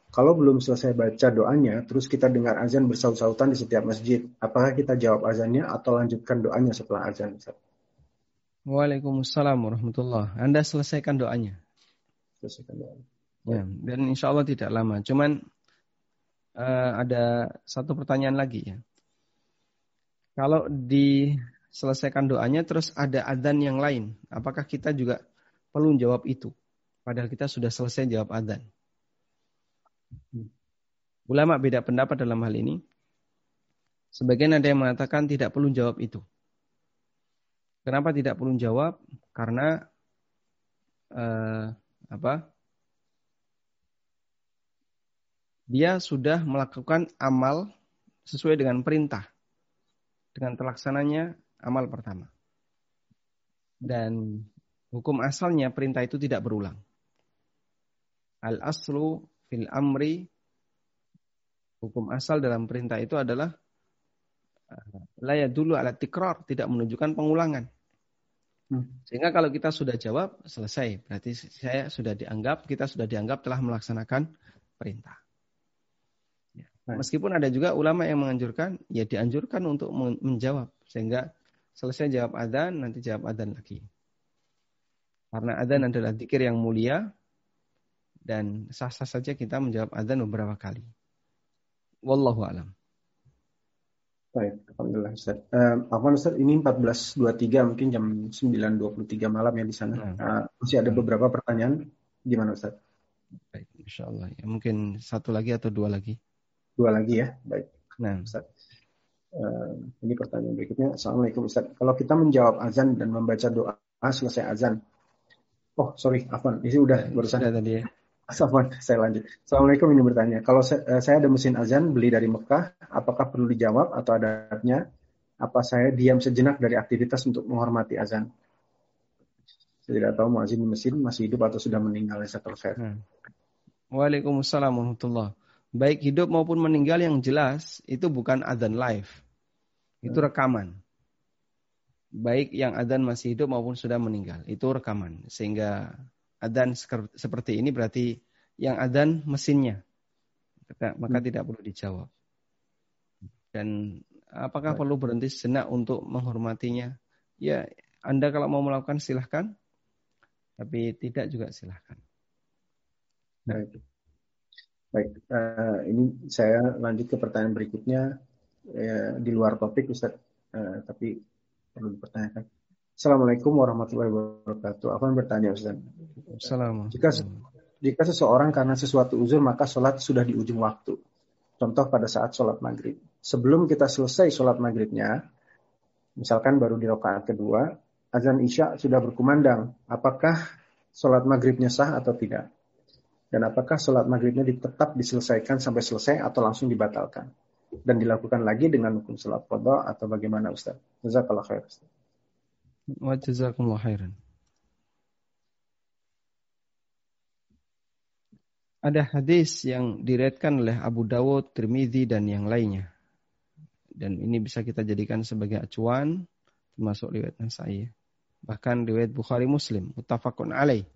kalau belum selesai baca doanya, terus kita dengar azan bersaut-sautan di setiap masjid, apakah kita jawab azannya atau lanjutkan doanya setelah azan Ustaz? Waalaikumsalam warahmatullah. Anda selesaikan doanya. Selesaikan doanya. Ya, dan insya Allah tidak lama. Cuman uh, ada satu pertanyaan lagi ya. Kalau di selesaikan doanya terus ada adzan yang lain. Apakah kita juga perlu jawab itu? Padahal kita sudah selesai jawab adzan. Ulama beda pendapat dalam hal ini. Sebagian ada yang mengatakan tidak perlu jawab itu. Kenapa tidak perlu jawab? Karena uh, apa? Dia sudah melakukan amal sesuai dengan perintah. Dengan terlaksananya amal pertama. Dan hukum asalnya perintah itu tidak berulang. Al aslu fil amri hukum asal dalam perintah itu adalah eh, layak dulu alat tikrar tidak menunjukkan pengulangan. Hmm. Sehingga kalau kita sudah jawab selesai, berarti saya sudah dianggap kita sudah dianggap telah melaksanakan perintah. Ya. Meskipun ada juga ulama yang menganjurkan, ya dianjurkan untuk menjawab sehingga Selesai jawab adzan, nanti jawab adzan lagi. Karena adzan adalah zikir yang mulia dan sah-sah saja kita menjawab adzan beberapa kali. Wallahu alam. Baik, alhamdulillah Ustaz. Uh, Afwan Ustaz, ini 14.23 mungkin jam 9.23 malam ya di sana. Uh, masih ada beberapa pertanyaan. Gimana Ustaz? Baik, insya Allah. Ya, mungkin satu lagi atau dua lagi. Dua lagi ya, baik. Nah, Ustaz. Uh, ini pertanyaan berikutnya. Assalamualaikum Ustaz. Kalau kita menjawab azan dan membaca doa selesai azan. Oh, sorry, Afwan. Ini udah barusan. Sudah tadi ya. (laughs) Afwan, saya lanjut. Assalamualaikum ini bertanya. Kalau saya, uh, saya ada mesin azan beli dari Mekah, apakah perlu dijawab atau adatnya? Apa saya diam sejenak dari aktivitas untuk menghormati azan? Saya tidak tahu muazin mesin masih hidup atau sudah meninggal. Saya hmm. Waalaikumsalam warahmatullahi baik hidup maupun meninggal yang jelas itu bukan adzan live. Itu hmm. rekaman. Baik yang adzan masih hidup maupun sudah meninggal, itu rekaman. Sehingga adzan seperti ini berarti yang adzan mesinnya. Maka hmm. tidak perlu dijawab. Dan apakah Baik. perlu berhenti sejenak untuk menghormatinya? Ya, Anda kalau mau melakukan silahkan. Tapi tidak juga silahkan. Baik. Baik, uh, ini saya lanjut ke pertanyaan berikutnya uh, di luar topik Ustaz, uh, tapi perlu dipertanyakan. Assalamualaikum warahmatullahi wabarakatuh. Apa yang bertanya Ustaz? Assalamualaikum. Jika, jika seseorang karena sesuatu uzur maka sholat sudah di ujung waktu. Contoh pada saat sholat maghrib. Sebelum kita selesai sholat maghribnya, misalkan baru di rakaat kedua, azan isya sudah berkumandang. Apakah sholat maghribnya sah atau tidak? Dan apakah sholat maghribnya tetap diselesaikan sampai selesai atau langsung dibatalkan? Dan dilakukan lagi dengan hukum sholat qadha atau bagaimana Ustaz? Jazakallah khair Ustaz. Wa jazakumullah khairan. Ada hadis yang diriatkan oleh Abu Dawud, Tirmidzi dan yang lainnya. Dan ini bisa kita jadikan sebagai acuan termasuk riwayat Nasai. Bahkan riwayat Bukhari Muslim, muttafaqun alaih.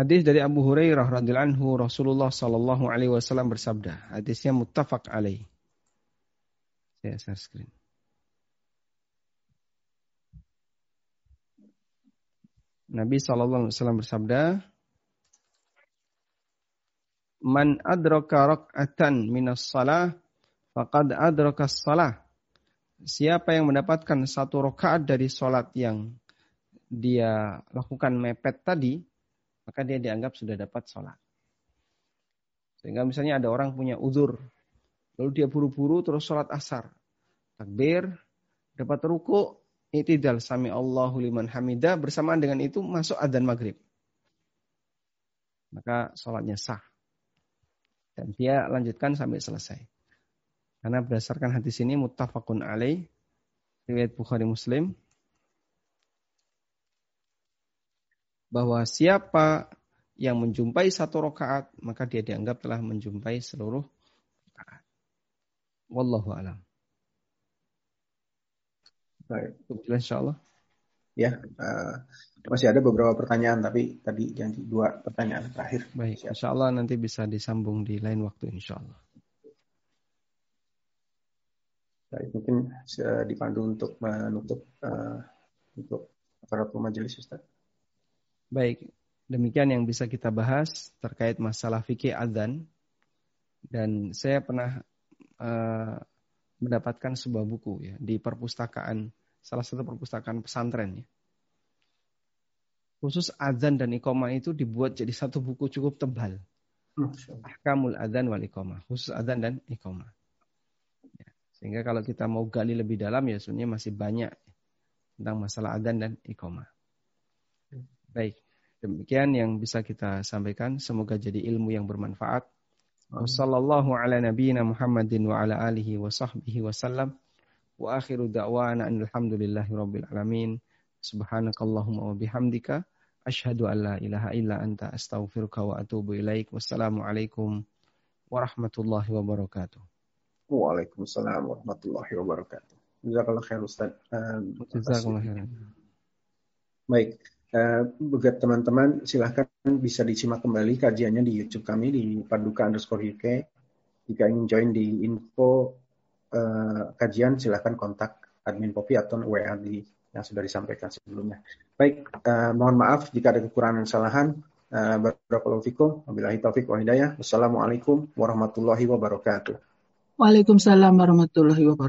Hadis dari Abu Hurairah radhiyallahu anhu Rasulullah sallallahu alaihi wasallam bersabda. Hadisnya muttafaq alaih. Saya share screen. Nabi sallallahu alaihi wasallam bersabda, "Man adraka rak'atan minas salah faqad adraka salah." Siapa yang mendapatkan satu rakaat dari salat yang dia lakukan mepet tadi, maka dia dianggap sudah dapat sholat. Sehingga misalnya ada orang punya uzur, lalu dia buru-buru terus sholat asar. Takbir, dapat ruku, itidal sami Allahu liman hamidah, bersamaan dengan itu masuk adzan maghrib. Maka sholatnya sah. Dan dia lanjutkan sampai selesai. Karena berdasarkan hadis ini muttafaqun alaih, riwayat Bukhari Muslim, bahwa siapa yang menjumpai satu rakaat maka dia dianggap telah menjumpai seluruh rakaat. Wallahu a'lam. Baik, jelas insyaallah. Ya, uh, masih ada beberapa pertanyaan tapi tadi janji dua pertanyaan terakhir. Baik, insya Allah nanti bisa disambung di lain waktu insya Allah. Baik, mungkin dipandu untuk menutup uh, untuk para majelis Ustaz. Baik, demikian yang bisa kita bahas terkait masalah fikih adzan dan saya pernah uh, mendapatkan sebuah buku ya di perpustakaan salah satu perpustakaan pesantren ya. Khusus adzan dan iqamah itu dibuat jadi satu buku cukup tebal. Ahkamul adzan wal iqamah, khusus adzan dan iqamah. Ya, sehingga kalau kita mau gali lebih dalam ya sebenarnya masih banyak tentang masalah adzan dan iqamah. Baik. Demikian yang bisa kita sampaikan. Semoga jadi ilmu yang bermanfaat. Wassallallahu ala nabiyyina Muhammadin wa ala alihi wa sahbihi wa sallam. Wa akhiru da'wana alhamdulillahi rabbil alamin. Subhanakallahumma wa bihamdika. Ashhadu an la ilaha illa anta astaghfiruka wa atubu ilaik. Wassalamualaikum warahmatullahi wabarakatuh. Waalaikumsalam warahmatullahi wabarakatuh. Jazakallah khair Ustaz. Jazakallah khair. Baik. Uh, buat teman-teman silahkan bisa disimak kembali kajiannya di YouTube kami di Paduka underscore UK. Jika ingin join di info uh, kajian silahkan kontak admin Popi atau WA di yang sudah disampaikan sebelumnya. Baik, uh, mohon maaf jika ada kekurangan kesalahan. Uh, Barakallahu. Wabillahi taufiq wa hidayah. Wassalamualaikum warahmatullahi wabarakatuh. Waalaikumsalam warahmatullahi wabarakatuh.